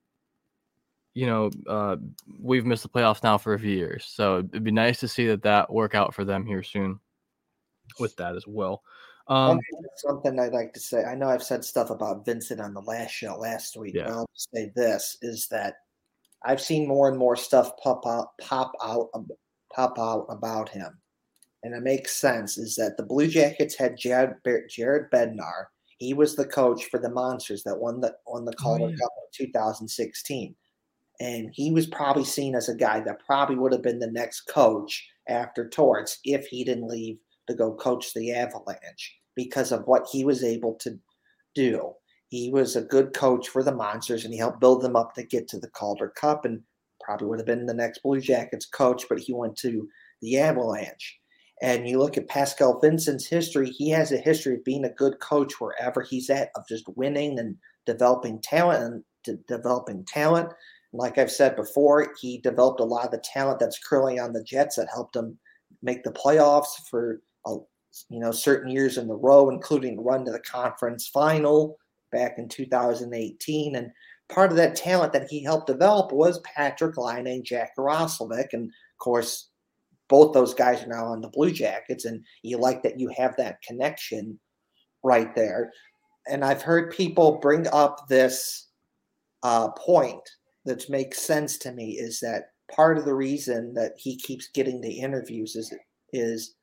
you know, uh, we've missed the playoffs now for a few years, so it'd be nice to see that that work out for them here soon with that as well. Um, something I'd like to say. I know I've said stuff about Vincent on the last show last week. Yeah. I'll say this is that I've seen more and more stuff pop out, pop out, pop out about him, and it makes sense. Is that the Blue Jackets had Jared, Jared Bednar? He was the coach for the Monsters that won the won the Oh, Calder yeah. Cup in 2016. And he was probably seen as a guy that probably would have been the next coach after Torts if he didn't leave to go coach the Avalanche because of what he was able to do. He was a good coach for the Monsters and he helped build them up to get to the Calder Cup and probably would have been the next Blue Jackets coach, but he went to the Avalanche. And you look at Pascal Vincent's history, he has a history of being a good coach wherever he's at, of just winning and developing talent and de- developing talent. Like I've said before, he developed a lot of the talent that's currently on the Jets that helped him make the playoffs for uh, you know certain years in the row, including run to the conference final back in 2018. And part of that talent that he helped develop was Patrick Laine and Jack Roslovic. And of course, both those guys are now on the Blue Jackets, and you like that you have that connection right there. And I've heard people bring up this uh, point that makes sense to me is that part of the reason that he keeps getting the interviews is is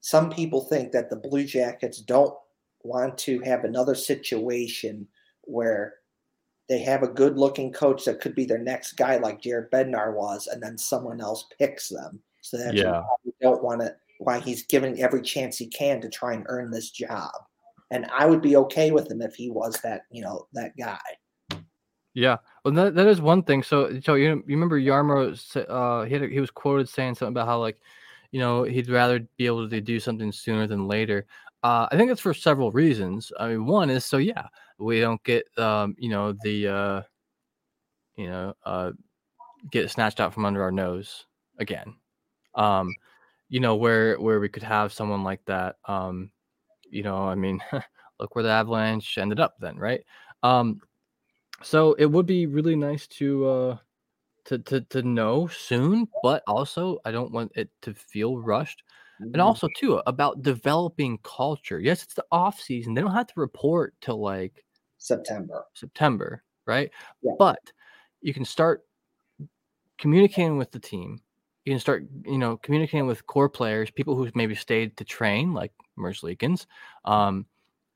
some people think that the Blue Jackets don't want to have another situation where they have a good looking coach that could be their next guy like Jared Bednar was, and then someone else picks them. So that's Yeah. why we don't want to why he's giving every chance he can to try and earn this job. And I would be okay with him if he was that, you know, that guy. Yeah, well, that, that is one thing. So, so you, you remember Jarmo? Uh, he he was quoted saying something about how like, you know, he'd rather be able to do something sooner than later. Uh, I think that's for several reasons. I mean, one is so yeah, we don't get um, you know, the uh, you know, uh, get snatched out from under our nose again. Um, you know, where where we could have someone like that. Um, you know, I mean, look where the Avalanche ended up then, right? Um, so it would be really nice to uh to to to know soon, but also I don't want it to feel rushed. And also too about developing culture. Yes, it's the off season. They don't have to report till like September. September, right? Yeah. But you can start communicating with the team. You can start, you know, communicating with core players, people who maybe stayed to train, like Merz Leakins, um,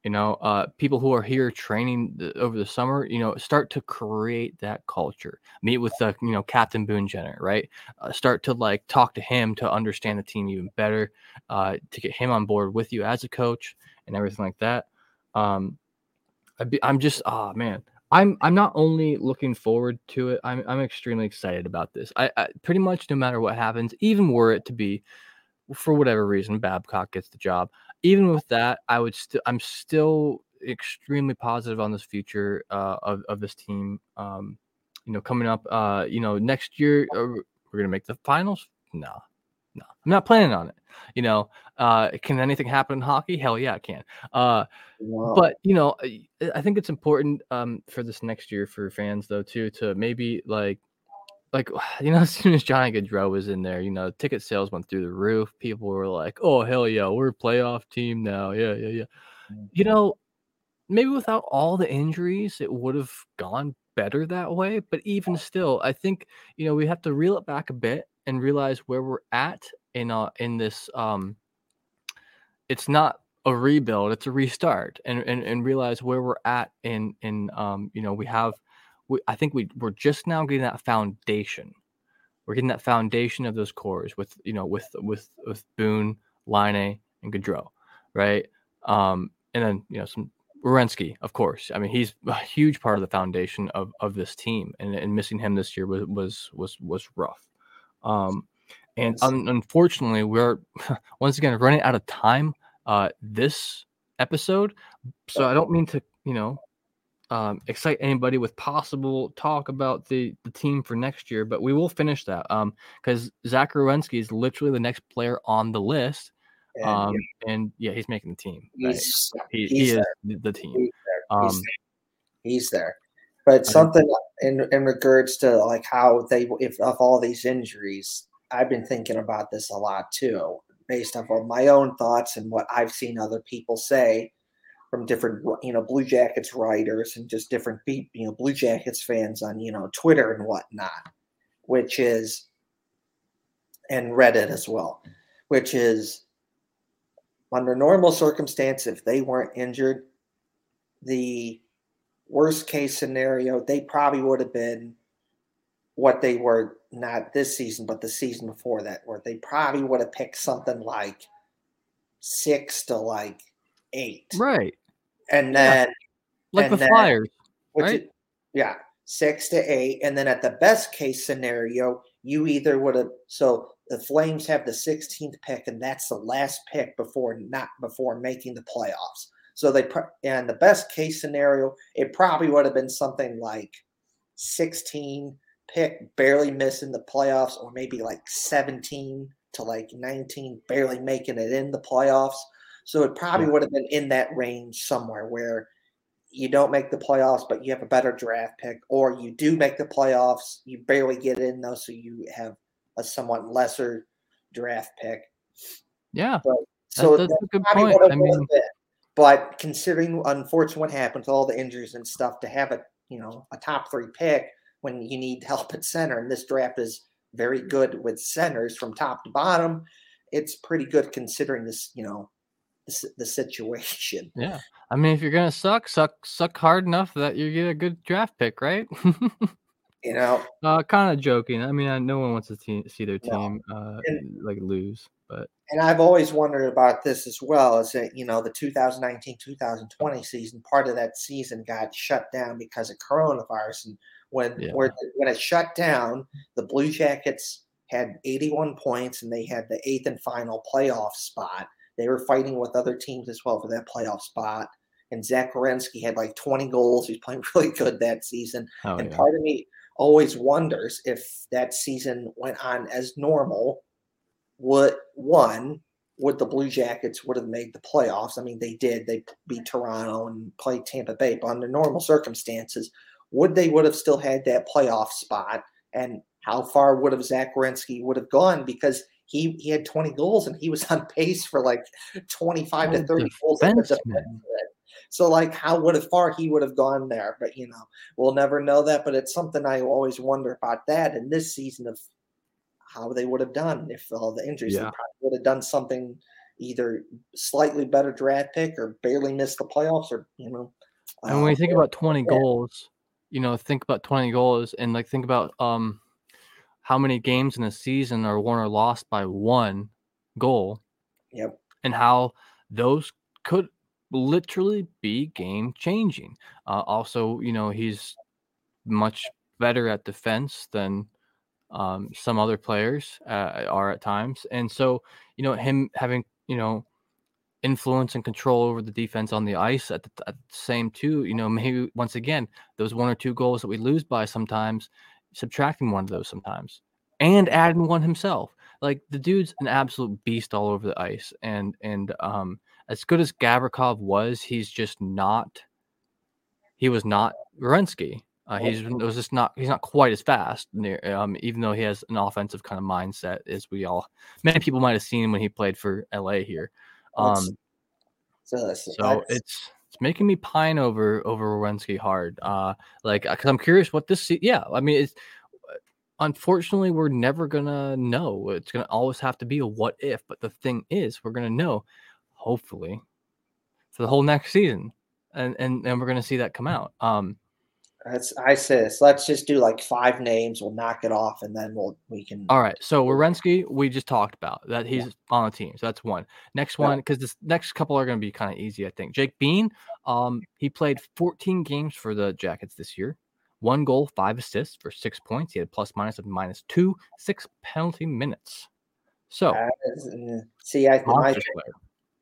you know, uh, people who are here training the, over the summer. You know, start to create that culture. Meet with the, you know, Captain Boone Jenner, right? Uh, start to like talk to him to understand the team even better, uh, to get him on board with you as a coach and everything like that. Um, be, I'm just, oh man, I'm I'm not only looking forward to it. I'm I'm extremely excited about this. I, I pretty much no matter what happens, even were it to be for whatever reason Babcock gets the job, even with that, I would still I'm still extremely positive on this future uh, of of this team. Um, you know, coming up, uh, you know, next year uh, we're gonna make the finals. No, no, I'm not planning on it. You know, uh, can anything happen in hockey? Hell yeah, it can. Uh, Wow. but you know I- i think it's important um for this next year for fans though too to maybe like like you know as soon as johnny Gaudreau was in there you know ticket sales went through the roof. People were like oh hell yeah we're a playoff team now. Yeah yeah yeah. Mm. you know maybe without all the injuries it would have gone better that way but even still i think you know we have to reel it back a bit and realize where we're at in uh in this um it's not a rebuild it's a restart and and, and realize where we're at in in um you know we have we, i think we we're just now getting that foundation we're getting that foundation of those cores with you know with with with boone Laine and Gaudreau, right um and then you know some Werenski, of course. I mean, he's a huge part of the foundation of, of this team, and, and missing him this year was was was was rough. Um, and un- unfortunately, we're once again running out of time uh, this episode. So I don't mean to, you know, um, excite anybody with possible talk about the the team for next year, but we will finish that um because Zach Werenski is literally the next player on the list. And, Um, yeah, and yeah, he's making the team. right? he's, He, he's he is there. the, team. he's there. He's Um, he's there. But something in in regards to like how they if of all these injuries, I've been thinking about this a lot too, based off of my own thoughts and what I've seen other people say from different you know Blue Jackets writers and just different you know Blue Jackets fans on you know Twitter and whatnot, which is and Reddit as well, which is under normal circumstance if they weren't injured, the worst case scenario, they probably would have been what they were not this season, but the season before that, where they probably would have picked something like six to like eight. Right. And then, yeah. like and the then, Flyers, right? Is, yeah, six to eight. And then at the best case scenario, you either would have, so the Flames have the 16th pick, and that's the last pick before not before making the playoffs. So they, and the best case scenario, it probably would have been something like 16 pick, barely missing the playoffs, or maybe like 17 to like 19, barely making it in the playoffs. So it probably would have been in that range somewhere where you don't make the playoffs, but you have a better draft pick, or you do make the playoffs, you barely get in though, so you have a somewhat lesser draft pick. Yeah. But, so that's, that's a good point. I mean, but considering unfortunately what happened to all the injuries and stuff, to have a you know a top three pick when you need help at center. And this draft is very good with centers from top to bottom. It's pretty good considering this, you know, the, situation. Yeah. I mean, if you're going to suck, suck, suck hard enough that you get a good draft pick, right? you know, uh, kind of joking. I mean, I, no one wants to te- see their team no. uh, and, like lose, but and I've always wondered about this as well. Is that you know the 2019-2020 season, part of that season got shut down because of coronavirus, and when yeah. when it shut down, the Blue Jackets had 81 points and they had the eighth and final playoff spot. They were fighting with other teams as well for that playoff spot. And Zach Werenski had like 20 goals. He's playing really good that season. Oh, and yeah. part of me always wonders if that season went on as normal, would one would the Blue Jackets would have made the playoffs? I mean, they did. They beat Toronto and played Tampa Bay, but under normal circumstances, would they would have still had that playoff spot and how far would have Zach Werenski would have gone because he he had 20 goals and he was on pace for like 25 to 30 goals. So like how would have far he would have gone there, but you know we'll never know that. But it's something I always wonder about that in this season of how they would have done if all the injuries. Yeah. Would have done something either slightly better draft pick or barely missed the playoffs or you know. And when you think uh, about 20 yeah. goals, you know, think about 20 goals and like think about um how many games in a season are won or lost by one goal. Yep. And how those could literally be game changing. Uh, also, you know, he's much better at defense than um, some other players uh, are at times. And so, you know, him having, you know, influence and control over the defense on the ice at the, at the, same too you know maybe once again those one or two goals that we lose by sometimes subtracting one of those sometimes and adding one himself. Like the dude's an absolute beast all over the ice and and um as good as Gavrikov was he's just not he was not Werenski. Uh, he's was just not he's not quite as fast near um even though he has an offensive kind of mindset as we all many people might have seen when he played for LA here. Um, so, so it's it's making me pine over over Werenski hard. Uh, like because I'm curious what this. Yeah, I mean, it's unfortunately we're never gonna know. It's gonna always have to be a what if. But the thing is, we're gonna know, hopefully, for the whole next season, and and and we're gonna see that come out. Um, that's I say this. Let's just do like five names. We'll knock it off, and then we'll we can. All right. So Werenski, we just talked about that he's yeah. on the team. So that's one. Next one, because this next couple are going to be kind of easy, I think. Jake Bean, um, he played 14 games for the Jackets this year. One goal, five assists for six points. He had plus minus of minus two, six penalty minutes. So, uh, see, I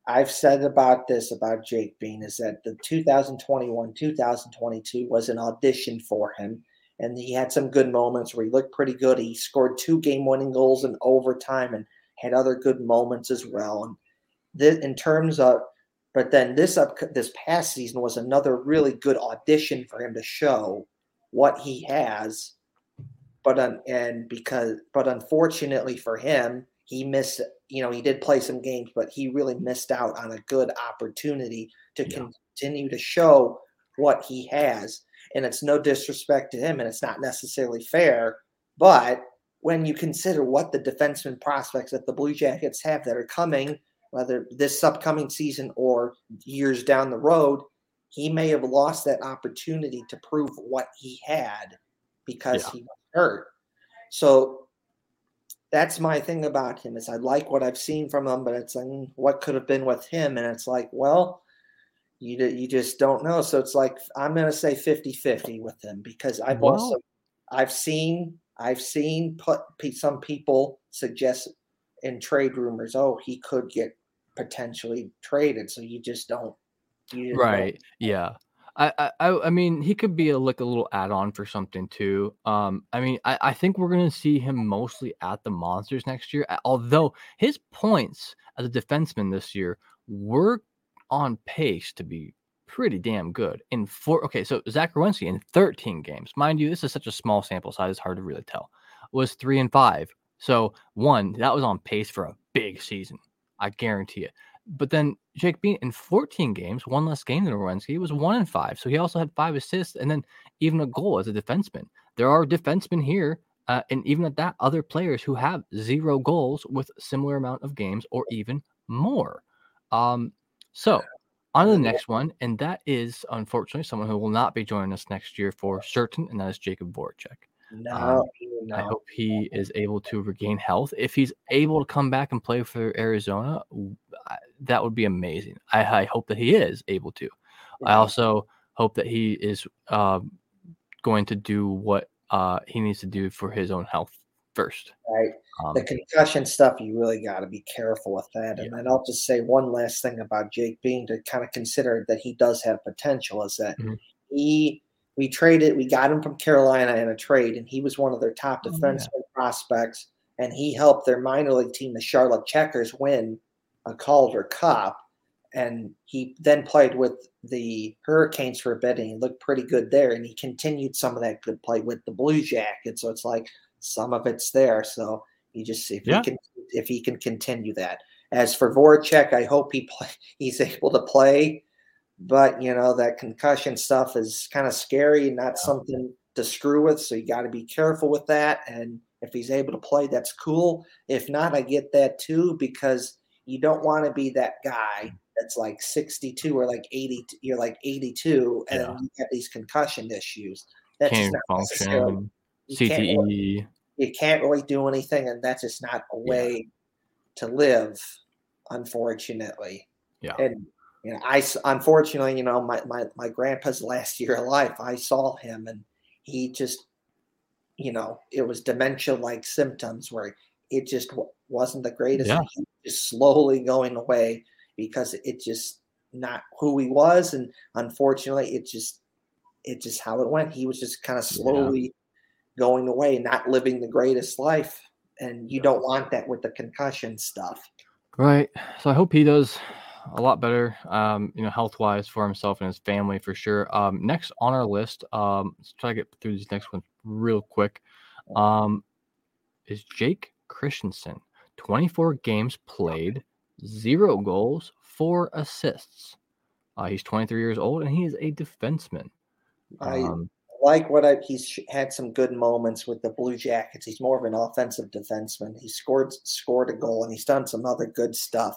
I've said about this about Jake Bean is that the 2021 2022 was an audition for him. And he had some good moments where he looked pretty good. He scored two game winning goals in overtime and had other good moments as well. And in terms of, but then this up this past season was another really good audition for him to show what he has. But un, and because but unfortunately for him, he missed you know he did play some games but he really missed out on a good opportunity to yeah. continue to show what he has and it's no disrespect to him and it's not necessarily fair but when you consider what the defenseman prospects that the blue jackets have that are coming whether this upcoming season or years down the road he may have lost that opportunity to prove what he had because Yeah. he was hurt. So that's my thing about him is I like what I've seen from him, but it's like mm, what could have been with him, and it's like, well, you you just don't know. So it's like I'm gonna say 50-50 with him because I've Well- also I've seen I've seen put some people suggest in trade rumors, oh, he could get potentially traded. So you just don't. You just don't Right. Yeah. I, I I mean he could be a like a little add-on for something too. Um I mean I, I think we're gonna see him mostly at the monsters next year. Although his points as a defenseman this year were on pace to be pretty damn good. In four okay, so Zach Werenski in 13 games. Mind you, this is such a small sample size, it's hard to really tell. Was three and five. So one, that was on pace for a big season. I guarantee it. But then Jake Bean in 14 games, one less game than Werenski, was one in five. So he also had five assists and then even a goal as a defenseman. There are defensemen here, uh, and even at that, other players who have zero goals with similar amount of games or even more. Um, so on to the next one, and that is unfortunately someone who will not be joining us next year for certain, and that is Jacob Voracek. No, Um, no. I hope he is able to regain health. If he's able to come back and play for Arizona, that would be amazing. I, I hope that he is able to. I also hope that he is um, going to do what uh, he needs to do for his own health first. right. Um, the concussion stuff, you really got to be careful with that. And then I'll just say one last thing about Jake Bean to kind of consider that he does have potential is that Mhm. he we traded we got him from Carolina in a trade, and he was one of their top Oh, yeah. defenseman prospects, and he helped their minor league team, the Charlotte Checkers, win a Calder Cup. And he then played with the Hurricanes for a bit, and he looked pretty good there. And he continued some of that good play with the Blue Jackets. So it's like some of it's there. So you just see if Yeah. he can if he can continue that. As for Voracek, I hope he play, he's able to play, but you know that concussion stuff is kind of scary, not something to screw with. So you got to be careful with that. And if he's able to play, that's cool. If not, I get that too because you don't want to be that guy mm. that's like 62 or like 80. You're like 82, and Yeah. you have these concussion issues. That's can't not function. you can't really- CTE. you can't really do anything, and that's just not a way to live, unfortunately. Yeah. And you know, I unfortunately, you know, my my my grandpa's last year of life, I saw him, and he just, you know, it was dementia-like symptoms where it just wasn't the greatest. Yeah. He was just slowly going away because it just not who he was, and unfortunately, it just it just how it went. He was just kind of Yeah. slowly going away, not living the greatest life. And you don't want that with the concussion stuff. Right. So I hope he does a lot better, um, you know, health wise for himself and his family for sure. Um, next on our list, um, let's try to get through these next ones real quick. Um, is Jake Christiansen. 24 games played, zero goals, four assists. Uh, he's 23 years old and he is a defenseman. I Um, like what I, he's had some good moments with the Blue Jackets. He's more of an offensive defenseman. He scored scored a goal and he's done some other good stuff.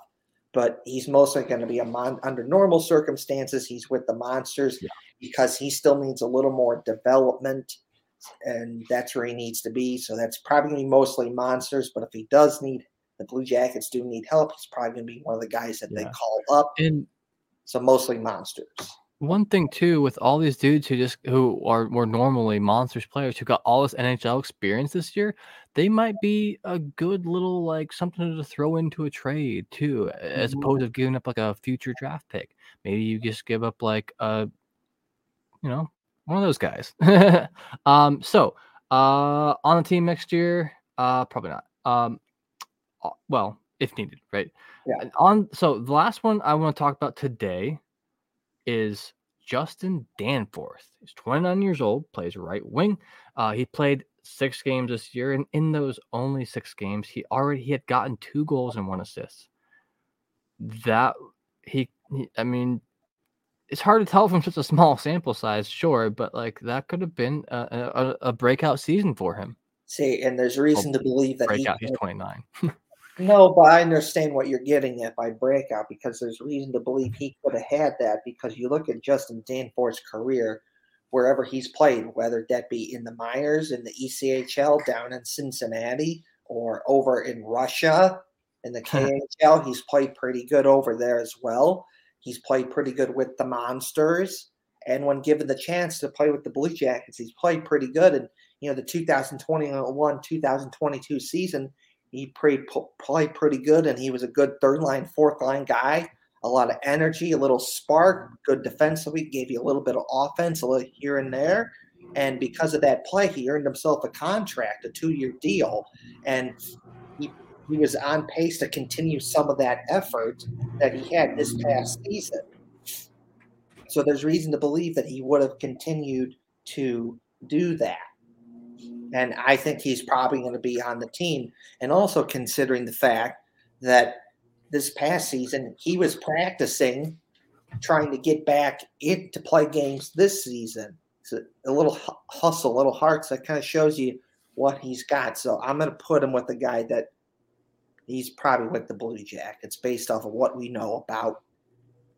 But he's mostly going to be a mon- under normal circumstances. He's with the Monsters Yeah. because he still needs a little more development, and that's where he needs to be. So that's probably going to be mostly Monsters. But if he does need the Blue Jackets do need help, he's probably going to be one of the guys that they call up. and So mostly Monsters. One thing too with all these dudes who just who are were normally monsters players who got all this NHL experience this year, they might be a good little like something to throw into a trade too, as Mhm. opposed to giving up like a future draft pick. Maybe you just give up like a, you know, one of those guys. um, so uh, on the team next year, uh, probably not. Um, well, if needed, right? Yeah. And On so the last one I want to talk about today is Justin Danforth. He's 29 years old, plays right wing. Uh, he played six games this year, and in those only six games, he already he had gotten two goals and one assist. That he, he I mean, it's hard to tell from such a small sample size, sure, but like that could have been a, a, a breakout season for him. See, and there's reason to believe that he he's 29. No, but I understand what you're getting at by breakout because there's reason to believe he could have had that because you look at Justin Danforth's career, wherever he's played, whether that be in the minors, in the ECHL, down in Cincinnati, or over in Russia in the KHL, he's played pretty good over there as well. He's played pretty good with the Monsters. And when given the chance to play with the Blue Jackets, he's played pretty good. And, you know, the 2021 2022 season, he played, pretty good. And he was a good third line, fourth line guy. A lot of energy, a little spark, good defensively, gave you a little bit of offense, a little here and there. And because of that play, he earned himself a contract, a two year deal. And he, he was on pace to continue some of that effort that he had this past season. So there's reason to believe that he would have continued to do that. And I think he's probably going to be on the team. And also considering the fact that this past season, he was practicing trying to get back in to play games this season. So a little hustle, a little hearts that kind of shows you what he's got. So I'm going to put him with the guy that he's probably with the Blue Jackets based off of what we know about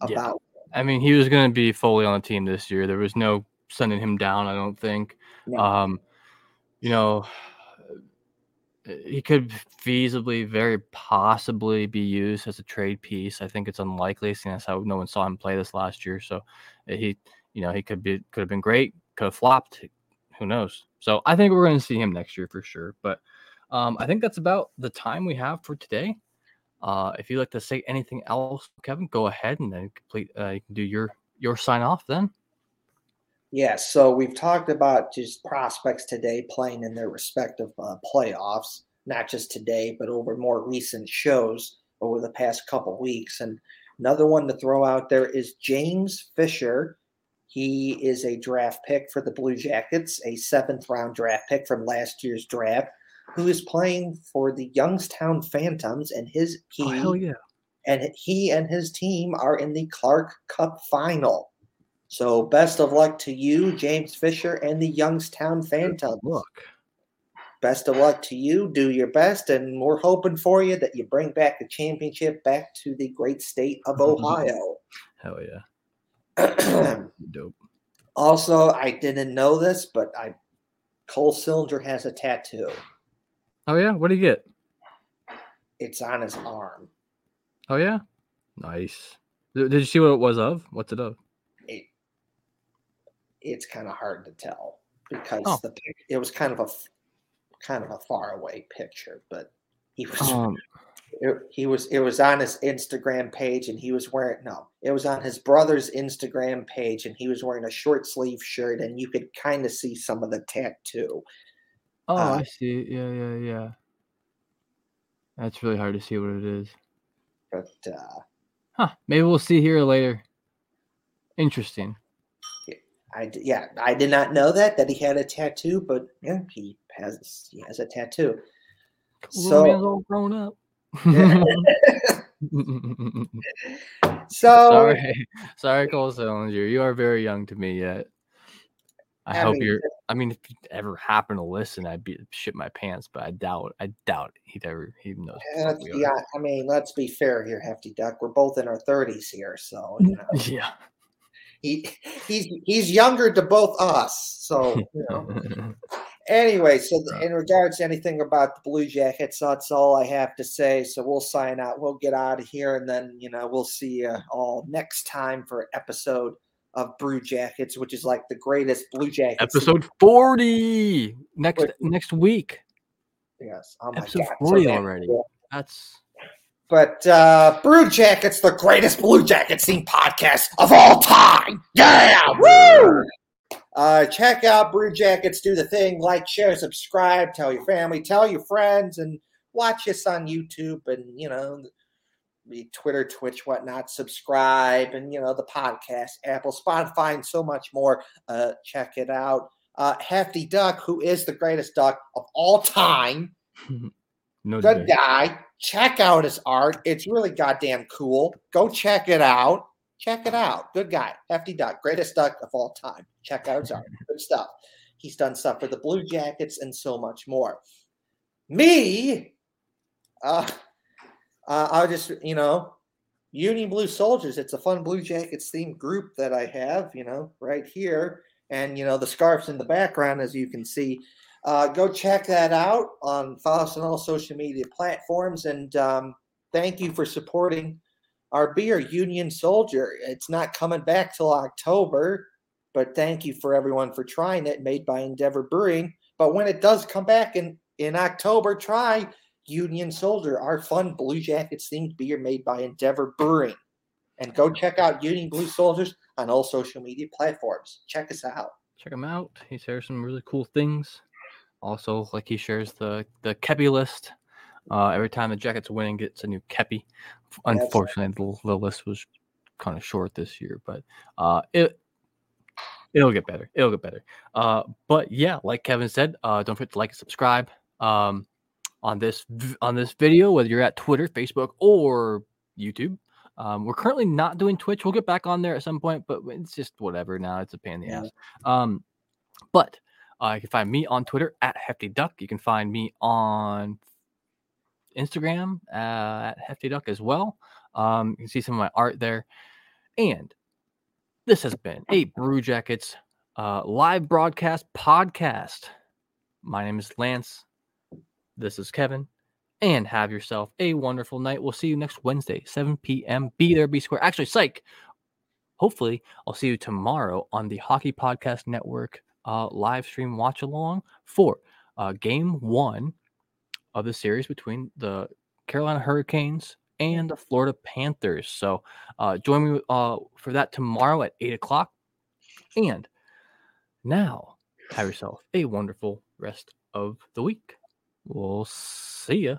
about I mean, he was going to be fully on the team this year. There was no sending him down. I don't think. No. Um, you know, he could feasibly, very possibly be used as a trade piece. I think it's unlikely, seeing as how no one saw him play this last year. So eh, he, you know, he could be could have been great, could have flopped. Who knows? So I think we're going to see him next year for sure. But um, I think that's about the time we have for today. Uh, if you'd like to say anything else, Kevin, go ahead and then complete. Uh, you can do your your sign off then. Yes. So we've talked about just prospects today playing in their respective uh, playoffs, not just today, but over more recent shows over the past couple weeks. And another one to throw out there is James Fisher. He is a draft pick for the Blue Jackets, a seventh round draft pick from last year's draft who is playing for the Youngstown Phantoms, and his he, oh, hell yeah. and he and his team are in the Clark Cup final. So best of luck to you, James Fisher, and the Youngstown Phantoms. Look. Best of luck to you. Do your best, and we're hoping for you that you bring back the championship back to the great state of Ohio. Hell yeah. Dope. Also, I didn't know this, but I Cole Sillinger has a tattoo. Oh yeah, what do you get? It's on his arm. Oh yeah, nice. Did you see what it was of? What's it of? It, it's kind of hard to tell because oh. the it was kind of a kind of a far away picture, but he was um, it, he was it was on his Instagram page and he was wearing no, it was on his brother's Instagram page and he was wearing a short sleeve shirt and you could kind of see some of the tattoo. Oh, Uh, I see. Yeah, yeah, yeah. That's really hard to see what it is. but uh, Huh. Maybe we'll see here later. Interesting. I yeah, I did not know that that he had a tattoo, but yeah, he has he has a tattoo. Little man's all grown up. so Sorry, sorry, Cole Sillinger. You are very young to me yet. I, I hope mean, you're. I mean, if you ever happen to listen, I'd be shit my pants, but I doubt. I doubt he'd ever. He knows. Uh, yeah, I mean, let's be fair here, Hefty Duck. We're both in our thirties here, so you know. yeah. He he's he's younger to both us, so you know. anyway, so in regards to anything about the Blue Jackets, that's all I have to say. So we'll sign out. We'll get out of here, and then you know we'll see you all next time for episode of Blue Jackets, which is like the greatest Blue Jackets. Episode forty next next week. Yes, oh episode God. forty so already. That's. But uh Brew Jackets, the greatest Blue Jackets team podcast of all time. Yeah, woo! Uh, check out Brew Jackets. Do the thing. Like, share, subscribe. Tell your family. Tell your friends, and watch us on YouTube. And you know Twitter, Twitch, whatnot. Subscribe and you know the podcast, Apple, Spotify, and so much more. Uh, check it out. Uh, Hefty Duck, who is the greatest duck of all time. no Good guy. Check out his art. It's really goddamn cool. Go check it out. Check it out. Good guy. Hefty Duck, greatest duck of all time. Check out his art. Good stuff. He's done stuff for the Blue Jackets and so much more. Me, uh, uh, I'll just, you know, Union Blue Soldiers. It's a fun Blue Jackets themed group that I have, you know, right here. And, you know, the scarf's in the background, as you can see. Uh, go check that out on follow us on all social media platforms. And um, thank you for supporting our beer, Union Soldier. It's not coming back till October, but thank you for everyone for trying it, made by Endeavor Brewing. But when it does come back in, in October, try Union Soldier, our fun Blue Jackets themed beer made by Endeavor Brewing. And go check out Union Blue Soldiers on all social media platforms. Check us out. Check him out. he's shares some really cool things. Also, like he shares the the Kepi list. Uh, every time the Jackets win, gets a new Kepi. Unfortunately, the, the list was kind of short this year, but uh, it it'll get better. It'll get better. Uh, but yeah, like Kevin said, uh, don't forget to like and subscribe. Um, on this on this video, whether you're at Twitter, Facebook, or YouTube. Um, we're currently not doing Twitch. We'll get back on there at some point, but it's just whatever now. It's a pain in the yeah. ass. Um, but uh, you can find me on Twitter at Hefty Duck. You can find me on Instagram uh, at Hefty Duck as well. Um, you can see some of my art there. And this has been a Brew Jackets uh, live broadcast podcast. My name is Lance. This is Kevin. And have yourself a wonderful night. We'll see you next Wednesday, 7 p.m. Be there, be square. Actually, psych. Hopefully, I'll see you tomorrow on the Hockey Podcast Network uh, live stream watch along for uh, game one of the series between the Carolina Hurricanes and the Florida Panthers. So uh, join me uh, for that tomorrow at 8 o'clock. And now, have yourself a wonderful rest of the week. We'll see ya.